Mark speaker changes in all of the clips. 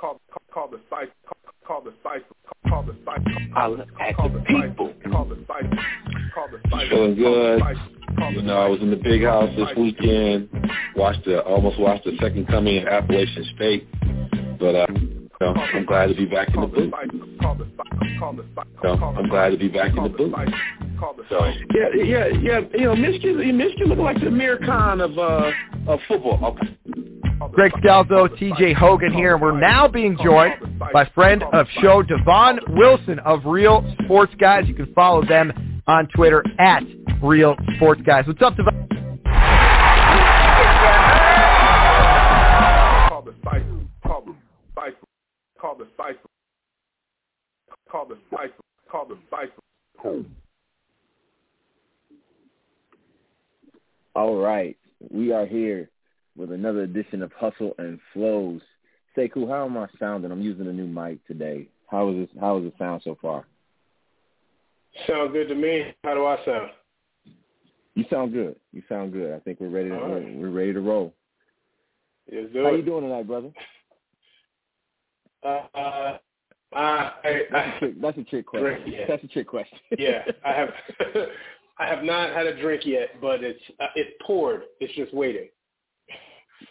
Speaker 1: call call the spice call the spice call the spice
Speaker 2: call the
Speaker 1: call the
Speaker 2: people.
Speaker 1: call the spice call the spice
Speaker 2: Feeling good. You know, I was in the big house this weekend. Watched the almost watched the second coming of Appalachian State, but uh, you know, I'm glad to be back in the booth. So I'm glad to be back in the booth. So yeah, yeah, yeah. You know, Michigan, Michigan look like the Amir Khan of uh of football. Okay.
Speaker 3: Greg Scalzo, TJ Hogan here, and we're now being joined by friend of show Devon Wilson of Real Sports Guys. You can follow them on Twitter at Real Sports Guys. What's up, Devon?
Speaker 1: call the spice call the spice call the spice call the spice call the
Speaker 4: All right, we are here with another edition of Hustle and Flows. Sekou, how am I sounding? I'm using a new mic today. How is this? How is it sound so far?
Speaker 5: Sounds good to me. How do I sound?
Speaker 4: You sound good. You sound good. I think we're ready to
Speaker 5: right.
Speaker 4: we're, we're ready to roll.
Speaker 5: Yes,
Speaker 4: How you doing tonight, brother?
Speaker 5: Uh, uh, I,
Speaker 4: That's a trick, that's a trick question.
Speaker 5: Yeah.
Speaker 4: That's a trick question.
Speaker 5: yeah, I have. I have not had a drink yet, but it's uh, it poured. It's just waiting.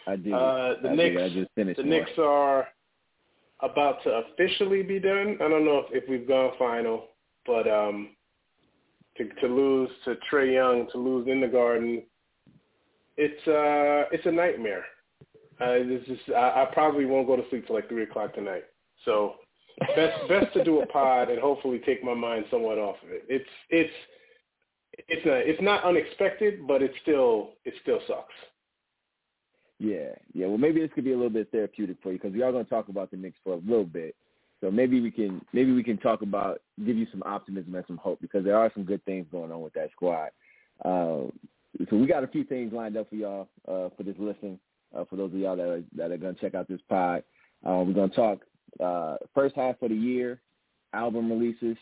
Speaker 4: I did.
Speaker 5: Uh, the
Speaker 4: I
Speaker 5: Knicks.
Speaker 4: I just finished.
Speaker 5: the
Speaker 4: one.
Speaker 5: Knicks are about to officially be done. I don't know if, if we've gone final, but um, to to lose to Trae Young, to lose in the Garden, it's uh it's a nightmare. Uh, this is I, I probably won't go to sleep till like three o'clock tonight. So best best to do a pod and hopefully take my mind somewhat off of it. It's it's it's not it's not unexpected, but it still it still sucks.
Speaker 4: Yeah, yeah. Well, maybe this could be a little bit therapeutic for you because we are going to talk about the Knicks for a little bit. So maybe we can maybe we can talk about give you some optimism and some hope because there are some good things going on with that squad. Uh, so we got a few things lined up for y'all uh, for this listen. Uh, for those of y'all that are, that are going to check out this pod, uh, we're going to talk uh, first half of the year, album releases,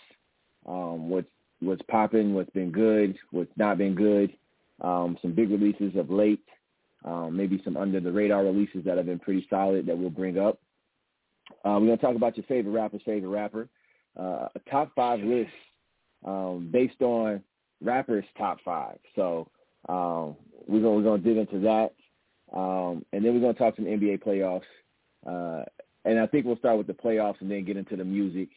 Speaker 4: um, what's what's popping, what's been good, what's not been good, um, some big releases of late um, maybe some under the radar releases that have been pretty solid that we'll bring up. Uh, we're gonna talk about your favorite rapper's favorite rapper, uh, a top five list um, based on rappers' top five. So um, we're gonna we're gonna dig into that, um, and then we're gonna talk some NBA playoffs. Uh, and I think we'll start with the playoffs and then get into the music,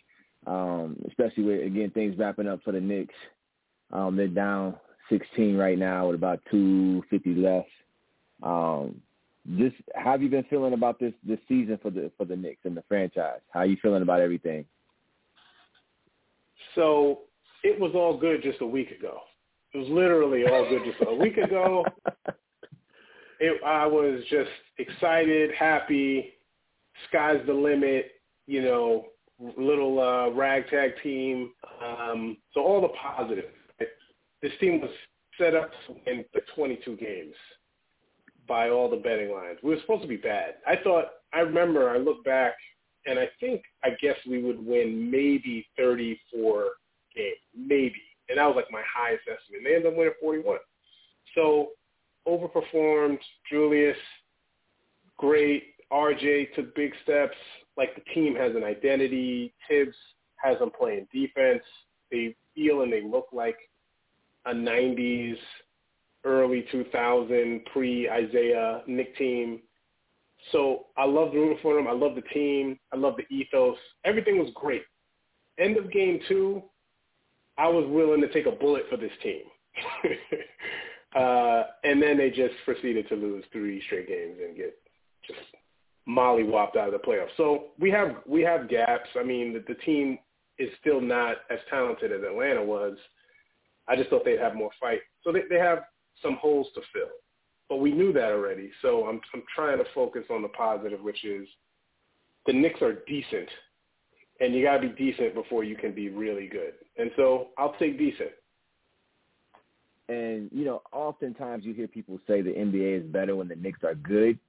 Speaker 4: um, especially with again things wrapping up for the Knicks. Um, they're down 16 right now with about 250 left. Um, this, how have you been feeling about this this season for the for the Knicks and the franchise? How are you feeling about everything?
Speaker 5: So it was all good just a week ago. It was literally all good just a week ago. It, I was just excited, happy. Sky's the limit. You know, little uh, ragtag team. Um, so all the positives. This team was set up the 22 games by all the betting lines. We were supposed to be bad. I thought. I remember. I look back, and I think I guess we would win maybe 34 games, maybe, and that was like my highest estimate. They ended up winning 41. So overperformed. Julius, great. RJ took big steps. Like the team has an identity. Thibs has them playing defense. They feel and they look like a 90s, early 2000 pre-Isaiah Knick team. So I love rooting for them. I love the team. I love the ethos. Everything was great. End of game two, I was willing to take a bullet for this team. uh, and then they just proceeded to lose three straight games and get just mollywopped out of the playoffs. So we have we have gaps. I mean, the, the team is still not as talented as Atlanta was. I just thought they'd have more fight. So they, they have some holes to fill. But we knew that already. So I'm I'm trying to focus on the positive, which is the Knicks are decent, and you got to be decent before you can be really good. And so I'll take decent.
Speaker 4: And you know, oftentimes you hear people say the NBA is better when the Knicks are good.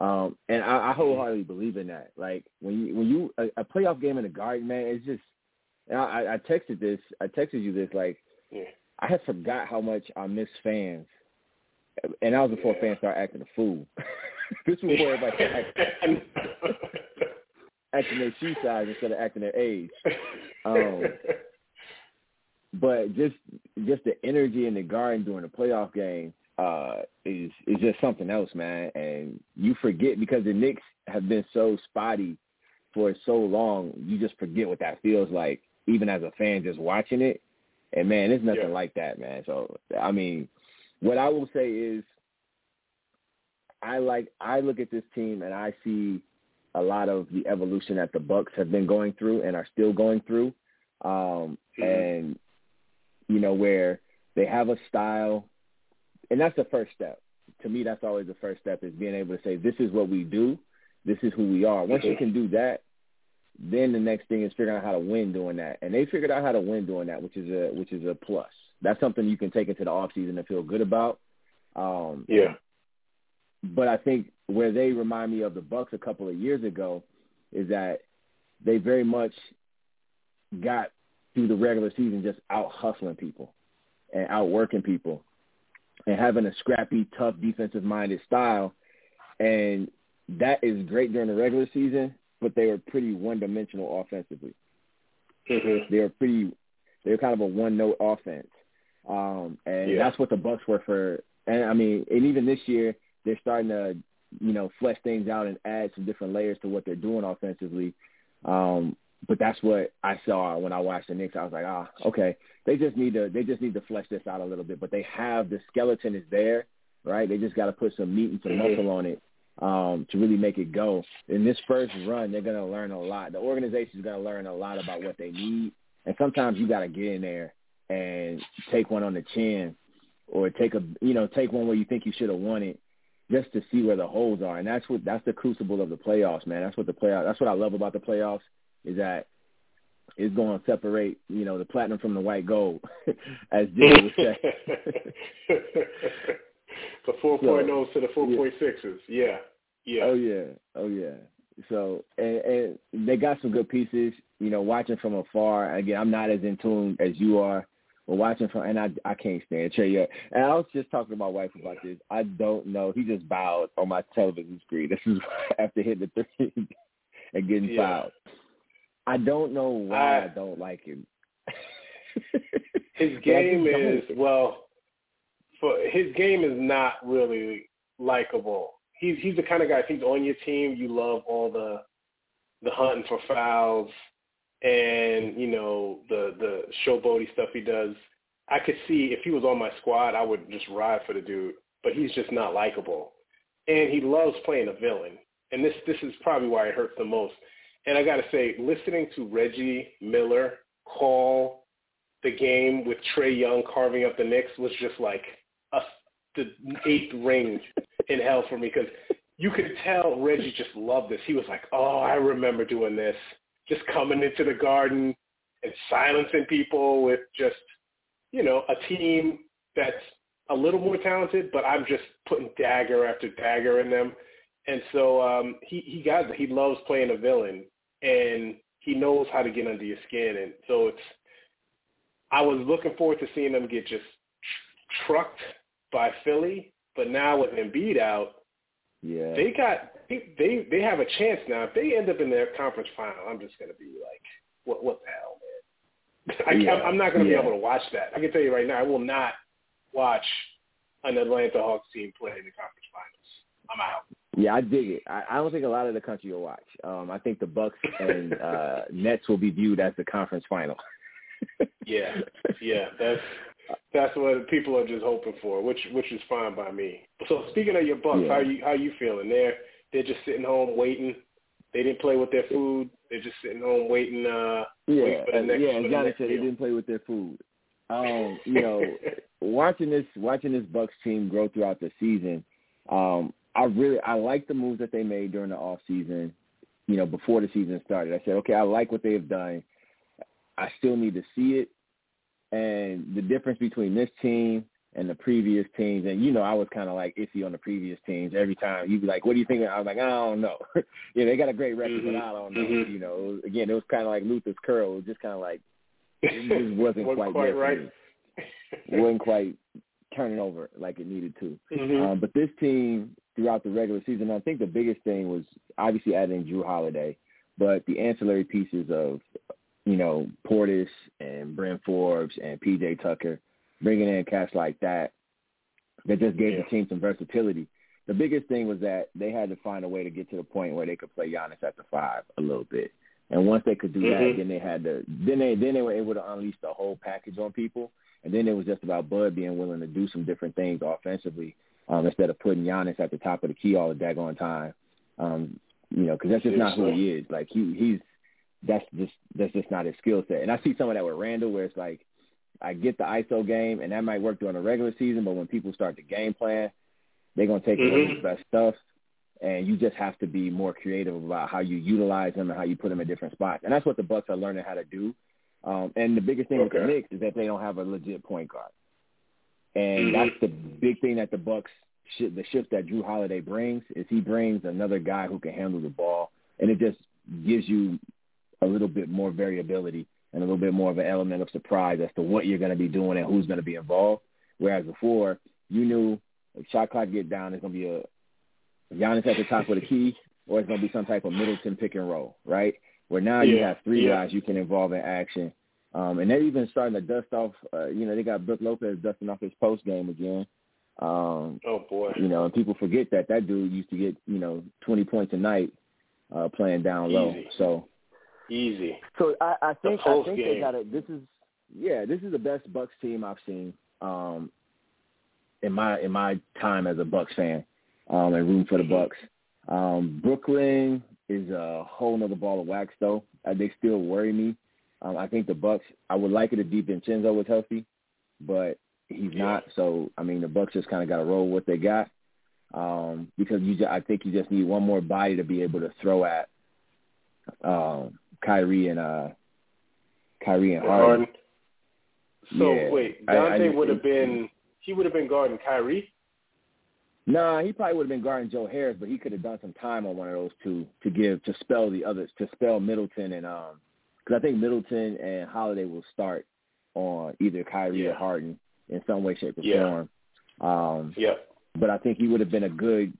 Speaker 4: Um, and I, I wholeheartedly believe in that. Like when you when you a, a playoff game in the Garden, man, it's just. And I, I texted this. I texted you this. Like
Speaker 5: yeah.
Speaker 4: I had forgot how much I miss fans, and that was before
Speaker 5: yeah.
Speaker 4: fans started acting a fool. this was before everybody acting, acting their shoe size instead of acting their age. Um, but just just the energy in the garden during the playoff game uh, is is just something else, man. And you forget because the Knicks have been so spotty for so long, you just forget what that feels like, even as a fan just watching it. And man, it's nothing
Speaker 5: Yeah.
Speaker 4: like that, man. So I mean, what I will say is, I like I look at this team and I see a lot of the evolution that the Bucks have been going through and are still going through, um,
Speaker 5: Mhm.
Speaker 4: and you know where they have a style, and that's the first step. To me, that's always the first step is being able to say, "This is what we do. This is who we are." Once you can do that, then the next thing is figuring out how to win doing that. And they figured out how to win doing that, which is a which is a plus. That's something you can take into the off season and feel good about. Um,
Speaker 5: Yeah.
Speaker 4: but I think where they remind me of the Bucks a couple of years ago is that they very much got through the regular season just out hustling people and outworking people and having a scrappy, tough, defensive minded style. And that is great during the regular season, but they were pretty one dimensional offensively.
Speaker 5: Mhm.
Speaker 4: They were pretty they were kind of a one note offense. Um and
Speaker 5: Yeah.
Speaker 4: that's what the Bucks were for and I mean and even this year they're starting to, you know, flesh things out and add some different layers to what they're doing offensively. Um but that's what I saw when I watched the Knicks. I was like, ah, okay. They just need to they just need to flesh this out a little bit. But they have the skeleton is there, right? They just got to put some meat and some muscle on it um, to really make it go. In this first run, they're going to learn a lot. The organization is going to learn a lot about what they need, and sometimes you got to get in there and take one on the chin, or take a you know take one where you think you should have won it, just to see where the holes are. And that's what that's the crucible of the playoffs, man. That's what the playoffs. That's what I love about the playoffs is that it's going to separate you know the platinum from the white gold, as Jimmy would say.
Speaker 5: the 4.0s to the 4.6s. Yeah. Yeah.
Speaker 4: Oh yeah, oh yeah. So and, and they got some good pieces. You know, watching from afar. Again, I'm not as in tune as you are, but watching from and I I can't stand Trae Young. And I was just talking to my wife about this. I don't know. He just bowed on my television screen. This is after hitting the three and getting
Speaker 5: Yeah.
Speaker 4: fouled. I don't know why
Speaker 5: I-
Speaker 4: I don't like him.
Speaker 5: His game is well, for his game is not really likable. He's he's the kind of guy. If he's on your team, you love all the the hunting for fouls and you know the the showboaty stuff he does. I could see if he was on my squad, I would just ride for the dude. But he's just not likable, and he loves playing a villain. And this this is probably why it hurts the most. And I got to say, listening to Reggie Miller call the game with Trae Young carving up the Knicks was just like a, the eighth ring in hell for me because you could tell Reggie just loved this. He was like, "Oh, I remember doing this, just coming into the Garden and silencing people with just, you know, a team that's a little more talented, but I'm just putting dagger after dagger in them." And so um, he he got he loves playing a villain, and he knows how to get under your skin, and so it's I was looking forward to seeing them get just trucked by Philly, but now with Embiid out,
Speaker 4: Yeah.
Speaker 5: they got they they, they have a chance now. If they end up in their conference final, I'm just gonna be like, what what the hell, man? I,
Speaker 4: Yeah.
Speaker 5: can't I'm not gonna
Speaker 4: Yeah.
Speaker 5: be able to watch that. I can tell you right now, I will not watch an Atlanta Hawks team play in the conference finals. I'm out.
Speaker 4: Yeah, I dig it. I, I don't think a lot of the country will watch. Um, I think the Bucks and uh, Nets will be viewed as the conference final.
Speaker 5: Yeah, yeah, that's that's what people are just hoping for, which which is fine by me. So speaking of your Bucks,
Speaker 4: Yeah.
Speaker 5: how you how you feeling? They're they're just sitting home waiting. They didn't play with their food. They're just sitting home waiting. Uh,
Speaker 4: yeah,
Speaker 5: waiting for the next,
Speaker 4: yeah.
Speaker 5: for the next
Speaker 4: said they didn't play with their food. Um, you know, watching this watching this Bucks team grow throughout the season, um, I really I like the moves that they made during the off season. You know, before the season started, I said, okay, I like what they have done. I still need to see it, and the difference between this team and the previous teams, and you know, I was kind of like iffy on the previous teams. Every time you'd be like, "What do you think?" I was like, "I don't know." yeah, they got a great record, but I don't know.
Speaker 5: Mhm.
Speaker 4: You know, it was- again, it was kind of like Luther's curl. It was just kind of like it just wasn't,
Speaker 5: Wasn't
Speaker 4: quite,
Speaker 5: quite right.
Speaker 4: It wasn't quite turning over like it needed to.
Speaker 5: Mhm.
Speaker 4: Um, but this team throughout the regular season, I think the biggest thing was obviously adding Jrue Holiday, but the ancillary pieces of, you know, Portis and Bryn Forbes and PJ Tucker, bringing in cats like that, that just gave
Speaker 5: Yeah.
Speaker 4: the team some versatility. The biggest thing was that they had to find a way to get to the point where they could play Giannis at the five a little bit. And once they could do
Speaker 5: Mhm.
Speaker 4: that, then they had to then they then they were able to unleash the whole package on people. And then it was just about Bud being willing to do some different things offensively um, instead of putting Giannis at the top of the key all the daggone time. Um, you know, because that's just not who he is. Like he he's that's just that's just not his skill set. And I see some of that with Randle, where it's like I get the ISO game, and that might work during the regular season, but when people start the game plan, they're gonna take away
Speaker 5: Mhm.
Speaker 4: his best stuff. And you just have to be more creative about how you utilize him and how you put him in different spots. And that's what the Bucks are learning how to do. Um, and the biggest thing with the Knicks is that they don't have a legit point guard. And
Speaker 5: Mhm.
Speaker 4: that's the big thing that the Bucks shi the shift that Jrue Holiday brings is he brings another guy who can handle the ball, and it just gives you a little bit more variability and a little bit more of an element of surprise as to what you're going to be doing and who's going to be involved. Whereas before, you knew if shot clock get down, it's going to be a Giannis at the top of the key, or it's going to be some type of Middleton pick and roll, right? Where now you have three
Speaker 5: yeah.
Speaker 4: guys you can involve in action. Um, and they're even starting to dust off, uh, you know, they got Brook Lopez dusting off his post game again. Um,
Speaker 5: Oh boy.
Speaker 4: you know, and people forget that that dude used to get, you know, 20 points a night uh, playing down low.
Speaker 5: Easy.
Speaker 4: So,
Speaker 5: Easy.
Speaker 4: so I, I think I
Speaker 5: post
Speaker 4: think they got it. This is yeah, this is the best Bucks team I've seen um, in my in my time as a Bucks fan um, and room for the
Speaker 5: Mhm.
Speaker 4: Bucks. Um, Brooklyn is a whole nother ball of wax though. Uh, they still worry me. Um, I think the Bucks. I would like it if DiVincenzo was healthy, but he's
Speaker 5: Yeah.
Speaker 4: not. So I mean, the Bucks just kind of got to roll what they got um, because you. Just, I think you just need one more body to be able to throw at um, Kyrie and uh, Kyrie and Harden.
Speaker 5: So
Speaker 4: Yeah.
Speaker 5: wait,
Speaker 4: Donte
Speaker 5: would have been he would have been guarding Kyrie.
Speaker 4: Nah, he probably would have been guarding Joe Harris, but he could have done some time on one of those two to give to spell the others to spell Middleton and um because I think Middleton and Holiday will start on either Kyrie or
Speaker 5: Yeah.
Speaker 4: Harden in some way, shape, or
Speaker 5: Yeah.
Speaker 4: form. Um,
Speaker 5: Yep.
Speaker 4: but I think he would have been a good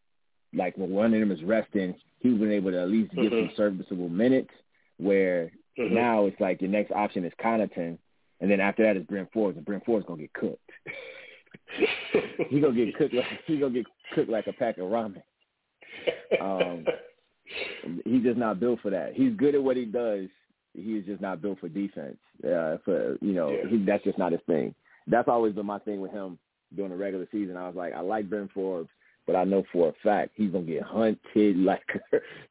Speaker 4: like when one of them is resting, he would have been able to at least give
Speaker 5: Mhm.
Speaker 4: some serviceable minutes. Where
Speaker 5: Mhm.
Speaker 4: now it's like your next option is Connaughton, and then after that is Bryn Forbes, and Bryn Forbes gonna get cooked. he gonna get cooked like he gonna get cooked like a pack of ramen. Um, He's just not built for that. He's good at what he does. He is just not built for defense. Uh, for you know,
Speaker 5: Yeah.
Speaker 4: he, that's just not his thing. That's always been my thing with him during the regular season. I was like, I like Ben Forbes, but I know for a fact he's gonna get hunted like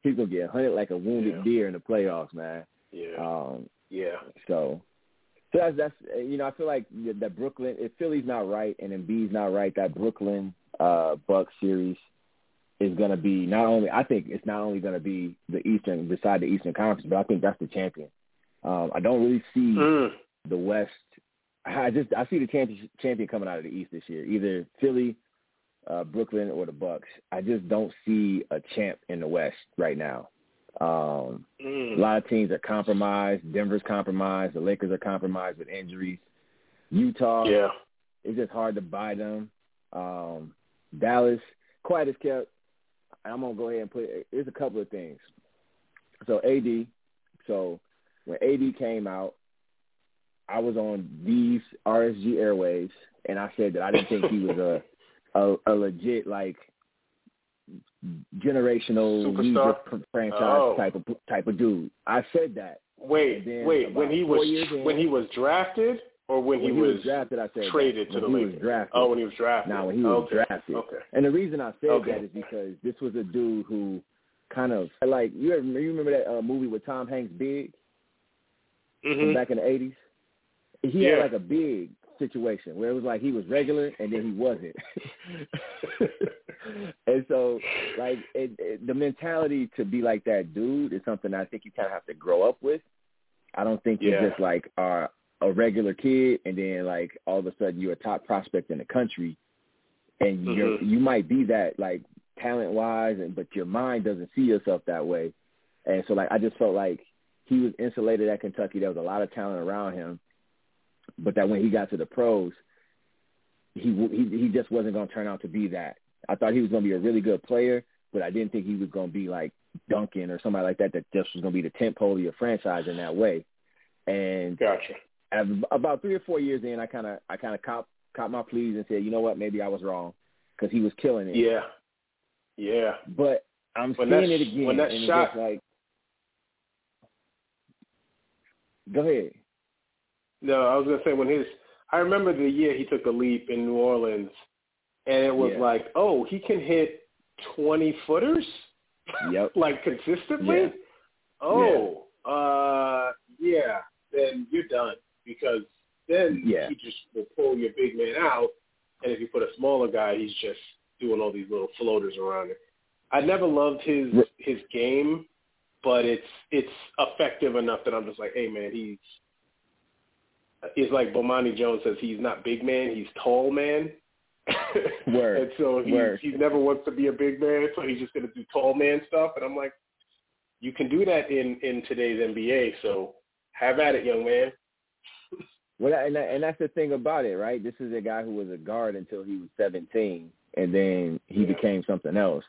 Speaker 4: he's gonna get hunted like a wounded
Speaker 5: Yeah.
Speaker 4: deer in the playoffs, man.
Speaker 5: yeah.
Speaker 4: Um,
Speaker 5: yeah.
Speaker 4: so, so that's that's you know I feel like that Brooklyn if Philly's not right and Embiid's not right, that Brooklyn uh Bucks series is going to be not only I think it's not only going to be the Eastern beside the Eastern Conference, but I think that's the champion. Um, I don't really see
Speaker 5: Mm.
Speaker 4: the West. I just I see the champion champion coming out of the East this year, either Philly, uh, Brooklyn, or the Bucks. I just don't see a champ in the West right now. Um,
Speaker 5: Mm.
Speaker 4: a lot of teams are compromised. Denver's compromised. The Lakers are compromised with injuries. Utah,
Speaker 5: Yeah.
Speaker 4: it's just hard to buy them. Um, Dallas, quiet as kept. I'm gonna go ahead and put. There's a couple of things. So AD. So when AD came out, I was on these RSG airways, and I said that I didn't think he was a a, a legit like generational
Speaker 5: Superstar?
Speaker 4: leader franchise
Speaker 5: Oh.
Speaker 4: type of type of dude. I said that
Speaker 5: Wait, wait. When he was
Speaker 4: in-
Speaker 5: when he was drafted, or when,
Speaker 4: when
Speaker 5: he was,
Speaker 4: drafted. I said
Speaker 5: traded
Speaker 4: that.
Speaker 5: to the
Speaker 4: he
Speaker 5: Lakers.
Speaker 4: was drafted.
Speaker 5: Oh, when he was drafted.
Speaker 4: Now, when he was
Speaker 5: okay.
Speaker 4: drafted.
Speaker 5: Okay.
Speaker 4: And the reason I said
Speaker 5: Okay.
Speaker 4: that is because this was a dude who kind of like you ever, you remember that uh, movie with Tom Hanks, Big,
Speaker 5: mm-hmm.
Speaker 4: back in the eighties. He
Speaker 5: Yeah.
Speaker 4: had like a big situation where it was like he was regular and then he wasn't. and so, like it, it, the mentality to be like that dude is something I think you kind of have to grow up with. I don't think
Speaker 5: Yeah.
Speaker 4: you're just like are a regular kid and then like all of a sudden you're a top prospect in the country, and you're
Speaker 5: Mhm.
Speaker 4: you might be that like talent wise, and but your mind doesn't see yourself that way. And so like I just felt like he was insulated at Kentucky. There was a lot of talent around him, but that when he got to the pros, he he he just wasn't going to turn out to be that. I thought he was going to be a really good player, but I didn't think he was going to be like Duncan or somebody like that that just was going to be the tent pole of your franchise in that way. And
Speaker 5: Gotcha.
Speaker 4: as, about three or four years in, I kind of I kind of caught caught my pleas and said, you know what, maybe I was wrong because he was killing it.
Speaker 5: Yeah. Yeah.
Speaker 4: But I'm
Speaker 5: When
Speaker 4: seeing it again,
Speaker 5: when that shot-
Speaker 4: like, go ahead.
Speaker 5: No, I was gonna say when his I remember the year he took a leap in New Orleans and it was
Speaker 4: Yeah.
Speaker 5: like, Oh, he can hit twenty footers?
Speaker 4: Yep.
Speaker 5: like consistently?
Speaker 4: Yeah.
Speaker 5: Oh, uh yeah, then you're done because then
Speaker 4: Yeah.
Speaker 5: he just will pull your big man out and if you put a smaller guy he's just doing all these little floaters around it. I never loved his his game, but it's it's effective enough that I'm just like, hey man, he's it's like Bomani Jones says he's not big man, he's tall man.
Speaker 4: Word.
Speaker 5: and so he
Speaker 4: Word.
Speaker 5: he never wants to be a big man, so he's just gonna do tall man stuff. And I'm like, you can do that in in today's NBA, so have at it, young man.
Speaker 4: Well, and and that's the thing about it, right? This is a guy who was a guard until he was 17, and then he
Speaker 5: Yeah.
Speaker 4: became something else.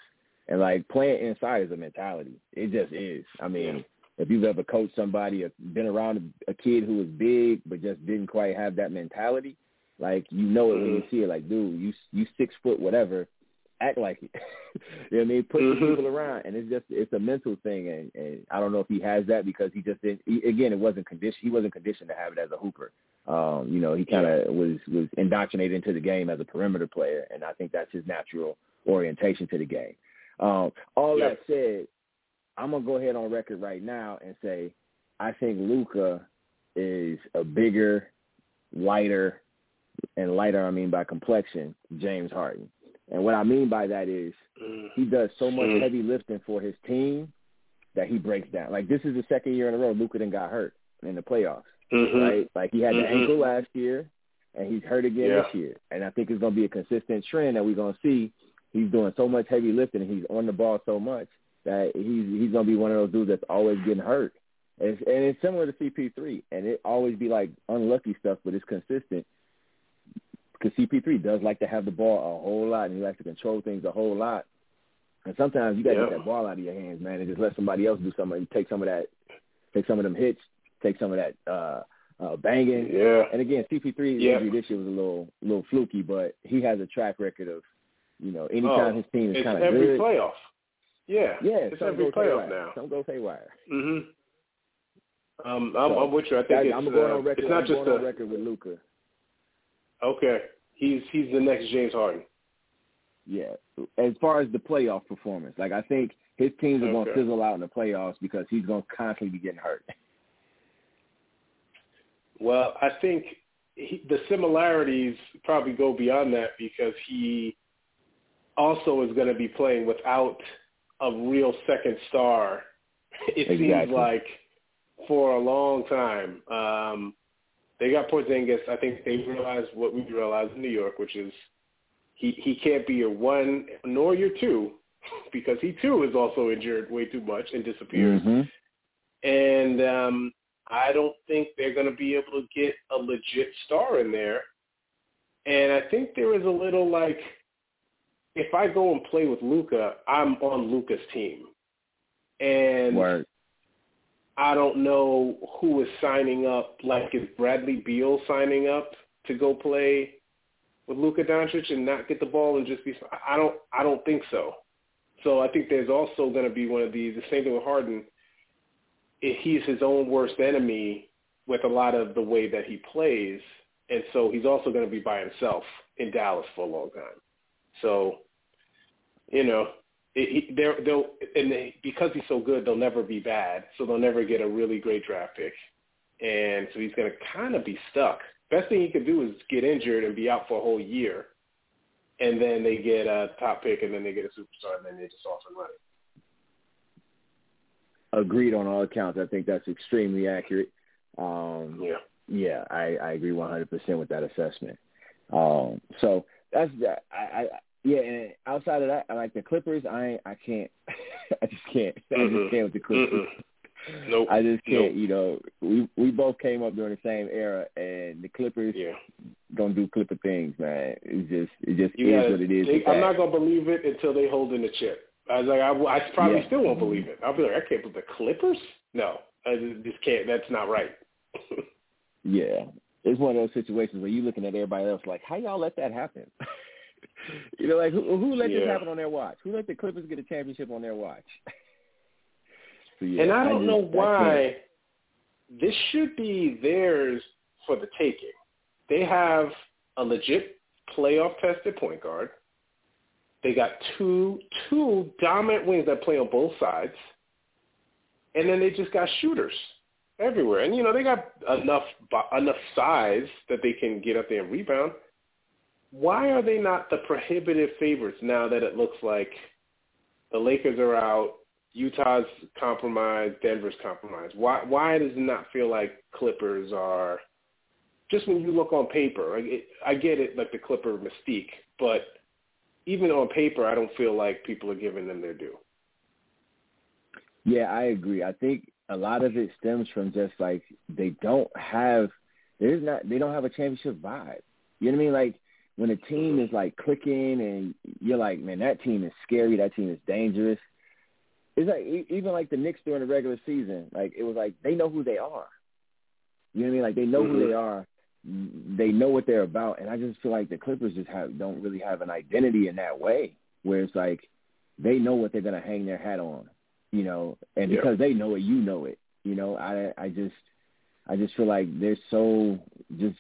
Speaker 4: And like playing inside is a mentality. It just is. I mean, if you've ever coached somebody or been around a, kid who was big but just didn't quite have that mentality, like you know it when you
Speaker 5: Mhm.
Speaker 4: see it. Like, dude, you you six foot whatever, act like it. you know what I mean? Put
Speaker 5: Mhm.
Speaker 4: the people around, and it's just it's a mental thing. And, and I don't know if he has that because he just didn't. He, again, it wasn't conditioned. He wasn't conditioned to have it as a hooper. Um, you know, he kind of was was indoctrinated into the game as a perimeter player, and I think that's his natural orientation to the game. Um, all
Speaker 5: Yeah.
Speaker 4: that said, I'm gonna go ahead on record right now and say I think Luka is a bigger, lighter, and lighter I mean by complexion, James Harden. And what I mean by that is
Speaker 5: Mm.
Speaker 4: he does so much
Speaker 5: Mm.
Speaker 4: heavy lifting for his team that he breaks down. Like this is the second year in a row Luka didn't got hurt in the playoffs
Speaker 5: Mhm.
Speaker 4: right? Like he had the
Speaker 5: Mhm.
Speaker 4: ankle last year, and he's hurt again
Speaker 5: Yeah.
Speaker 4: this year. And I think it's going to be a consistent trend that we're going to see. He's doing so much heavy lifting, and he's on the ball so much that he's he's going to be one of those dudes that's always getting hurt. And it's, and it's similar to CP3, and it always be like unlucky stuff, but it's consistent. Because CP3 does like to have the ball a whole lot, and he likes to control things a whole lot. And sometimes you got to
Speaker 5: Yeah.
Speaker 4: get that ball out of your hands, man, and just let somebody else do something. Take some of that, take some of them hits, take some of that uh, uh, banging.
Speaker 5: Yeah.
Speaker 4: And again, CP3's
Speaker 5: Yeah.
Speaker 4: injury this year was a little, little fluky, but he has a track record of, you know, anytime
Speaker 5: Oh,
Speaker 4: his team is kind of
Speaker 5: every
Speaker 4: good,
Speaker 5: playoff. Yeah.
Speaker 4: yeah,
Speaker 5: It's every playoff
Speaker 4: haywire.
Speaker 5: now.
Speaker 4: Something goes haywire.
Speaker 5: Mm-hmm. Um, I'm,
Speaker 4: So,
Speaker 5: I'm with you. I think
Speaker 4: That-
Speaker 5: it's,
Speaker 4: I'm going
Speaker 5: uh,
Speaker 4: on record.
Speaker 5: it's not
Speaker 4: I'm
Speaker 5: just
Speaker 4: going on
Speaker 5: a
Speaker 4: record with Luka.
Speaker 5: okay. He's he's the next James Harden.
Speaker 4: Yeah, as far as the playoff performance, like I think his teams are going to
Speaker 5: Okay.
Speaker 4: fizzle out in the playoffs because he's going to constantly be getting hurt.
Speaker 5: Well, I think he, the similarities probably go beyond that because he also is going to be playing without a real second star. It seems like for a long time. Um, they got Porzingis. I think they realized what we realized in New York, which is he he can't be your one nor your two because he too is also injured way too much and disappears
Speaker 4: Mhm.
Speaker 5: and um, I don't think they're going to be able to get a legit star in there. And I think there is a little like, if I go and play with Luka, I'm on Luka's team, and
Speaker 4: Word.
Speaker 5: I don't know who is signing up. Like, is Bradley Beal signing up to go play with Luka Doncic and not get the ball and just be? I don't. I don't think so. So I think there's also going to be one of these. The same thing with Harden he's his own worst enemy with a lot of the way that he plays, and so he's also going to be by himself in Dallas for a long time. So, you know, it, they're, they'll and they, because he's so good, they'll never be bad. So they'll never get a really great draft pick, and so he's going to kind of be stuck. Best thing he could do is get injured and be out for a whole year, and then they get a top pick, and then they get a superstar, and then they just off and running.
Speaker 4: Agreed on all accounts. I think that's extremely accurate. Um,
Speaker 5: yeah.
Speaker 4: Yeah, I, I agree 100% with that assessment. Um, so that's that. I, I yeah, and outside of that, I like the Clippers. I I can't. I just can't. I just can't with the Clippers.
Speaker 5: Mm-mm. Nope.
Speaker 4: I just can't.
Speaker 5: Nope.
Speaker 4: You know, we we both came up during the same era, and the Clippers
Speaker 5: Yeah.
Speaker 4: don't do Clipper things, man. It's just it just
Speaker 5: You
Speaker 4: is
Speaker 5: gotta,
Speaker 4: what it is.
Speaker 5: they, I'm not gonna believe it until they hold in the chip. I was like, I, I probably
Speaker 4: Yeah.
Speaker 5: still won't believe it. I'll be like, I can't believe the Clippers. No, I just just can't. That's not right.
Speaker 4: Yeah, it's one of those situations where you're looking at everybody else like, how y'all let that happen? you know, like who, who let this happen on their watch? Who let the Clippers get a championship on their watch? so, yeah,
Speaker 5: and I don't
Speaker 4: just-
Speaker 5: know why this should be theirs for the taking. They have a legit playoff tested point guard. They got two two dominant wings that play on both sides. And then they just got shooters everywhere. And you know, they got enough enough size that they can get up there and rebound. Why are they not the prohibitive favorites now that it looks like the Lakers are out, Utah's compromised, Denver's compromised? Why why does it not feel like Clippers are just when you look on paper? I get it, like the Clipper mystique, but even on paper, I don't feel like people are giving them their due.
Speaker 4: Yeah, I agree. I think a lot of it stems from just like they don't have there's not they don't have a championship vibe. You know what I mean? Like when a team is like clicking and you're like, man, that team is scary. That team is dangerous. It's like even like the Knicks during the regular season, like it was like they know who they are. You know what I mean? Like they know who they mm-hmm. are. They know what they're about, and I just feel like the Clippers just have don't really have an identity in that way, where it's like they know what they're gonna hang their hat on, you know, and
Speaker 5: Yeah.
Speaker 4: because they know it, you know it. You know, I I just I just feel like they're so just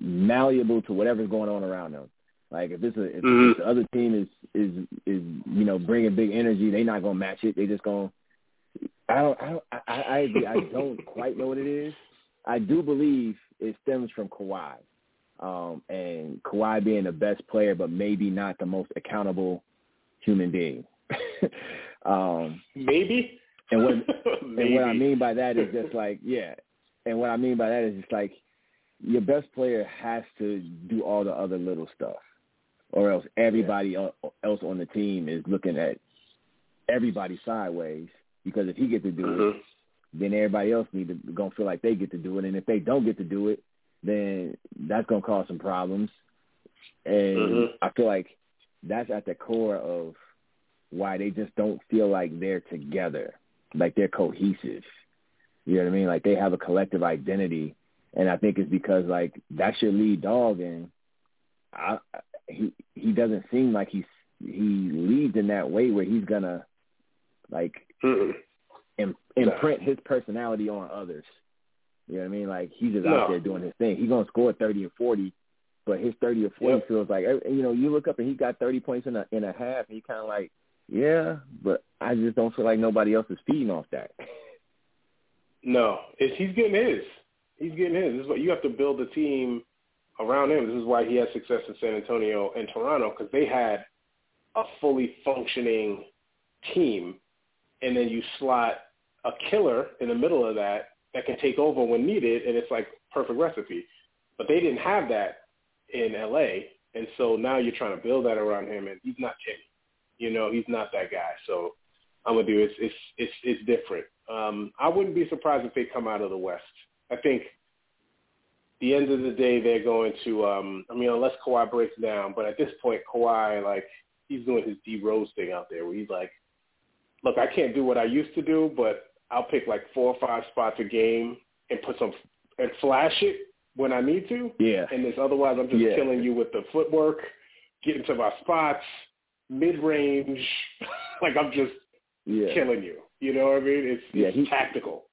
Speaker 4: malleable to whatever's going on around them. Like if this if,
Speaker 5: Mhm.
Speaker 4: if the other team is is is you know bringing big energy, they're not gonna match it. They just gonna. I don't. I don't. I, I I agree. I don't quite know what it is. I do believe it stems from Kawhi, um, and Kawhi being the best player, but maybe not the most accountable human being. um,
Speaker 5: Maybe.
Speaker 4: and what
Speaker 5: Maybe.
Speaker 4: and what I mean by that is just like, yeah. And what I mean by that is just like your best player has to do all the other little stuff, or else everybody el- else on the team is looking at everybody sideways. Because if he gets to do it,
Speaker 5: Mhm.
Speaker 4: then everybody else need to gonna feel like they get to do it, and if they don't get to do it, then that's gonna cause some problems. And
Speaker 5: Mhm.
Speaker 4: I feel like that's at the core of why they just don't feel like they're together, like they're cohesive. You know what I mean? Like they have a collective identity, and I think it's because like that's your lead dog, and I, he he doesn't seem like he's he leads in that way where he's gonna like im- imprint his personality on others. You know what I mean? Like he's just
Speaker 5: No.
Speaker 4: out there doing his thing. He's gonna score thirty and forty, but his thirty or forty
Speaker 5: Yep.
Speaker 4: feels like eh, you know you look up and he got thirty points in a in a half, and you kind of like yeah, but I just don't feel like nobody else is feeding off that.
Speaker 5: No, it's, he's getting his. He's getting his. This is what you have to build a team around him. This is why he had success in San Antonio and Toronto because they had a fully functioning team, and then you slot a killer in the middle of that that can take over when needed, and it's like perfect recipe. But they didn't have that in LA, and so now you're trying to build that around him, and he's not Kenny. You know, he's not that guy. So I'm gonna do it's it's it's it's different. Um, I wouldn't be surprised if they come out of the West. I think the end of the day they're going to. Um, I mean, unless Kawhi breaks down, but at this point, Kawhi like he's doing his D Rose thing out there, where he's like, look, I can't do what I used to do, but I'll pick like four or five spots a game and put some and flash it when I need to.
Speaker 4: Yeah,
Speaker 5: And this otherwise, I'm just
Speaker 4: Yeah.
Speaker 5: killing you with the footwork, getting to my spots, mid range. like I'm just
Speaker 4: yeah,
Speaker 5: killing you. You know what I mean? It's,
Speaker 4: Yeah,
Speaker 5: it's
Speaker 4: he-
Speaker 5: tactical.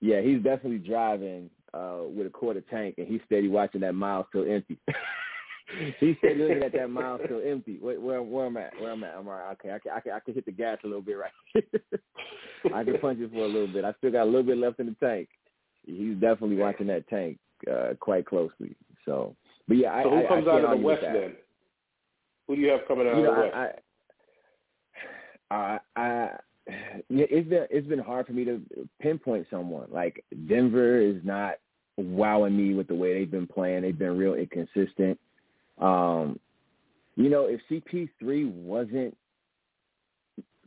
Speaker 4: yeah. He's definitely driving uh with a quarter tank, and he's steady watching that mile still empty. he's steady looking at that mile still empty. Wait, where where I'm at? Where I'm at? I'm all right. Okay, I can I can I can hit the gas a little bit right. I can punch it for a little bit. I still got a little bit left in the tank. He's definitely watching that tank uh, quite closely. So, but yeah,
Speaker 5: so
Speaker 4: I,
Speaker 5: who comes
Speaker 4: I, I
Speaker 5: out of the West then? Who do you have coming out
Speaker 4: You know,
Speaker 5: of the West?
Speaker 4: I, I, I, I yeah, it's been it's been hard for me to pinpoint someone. Like Denver is not wowing me with the way they've been playing. They've been real inconsistent. Um, you know, if CP3 wasn't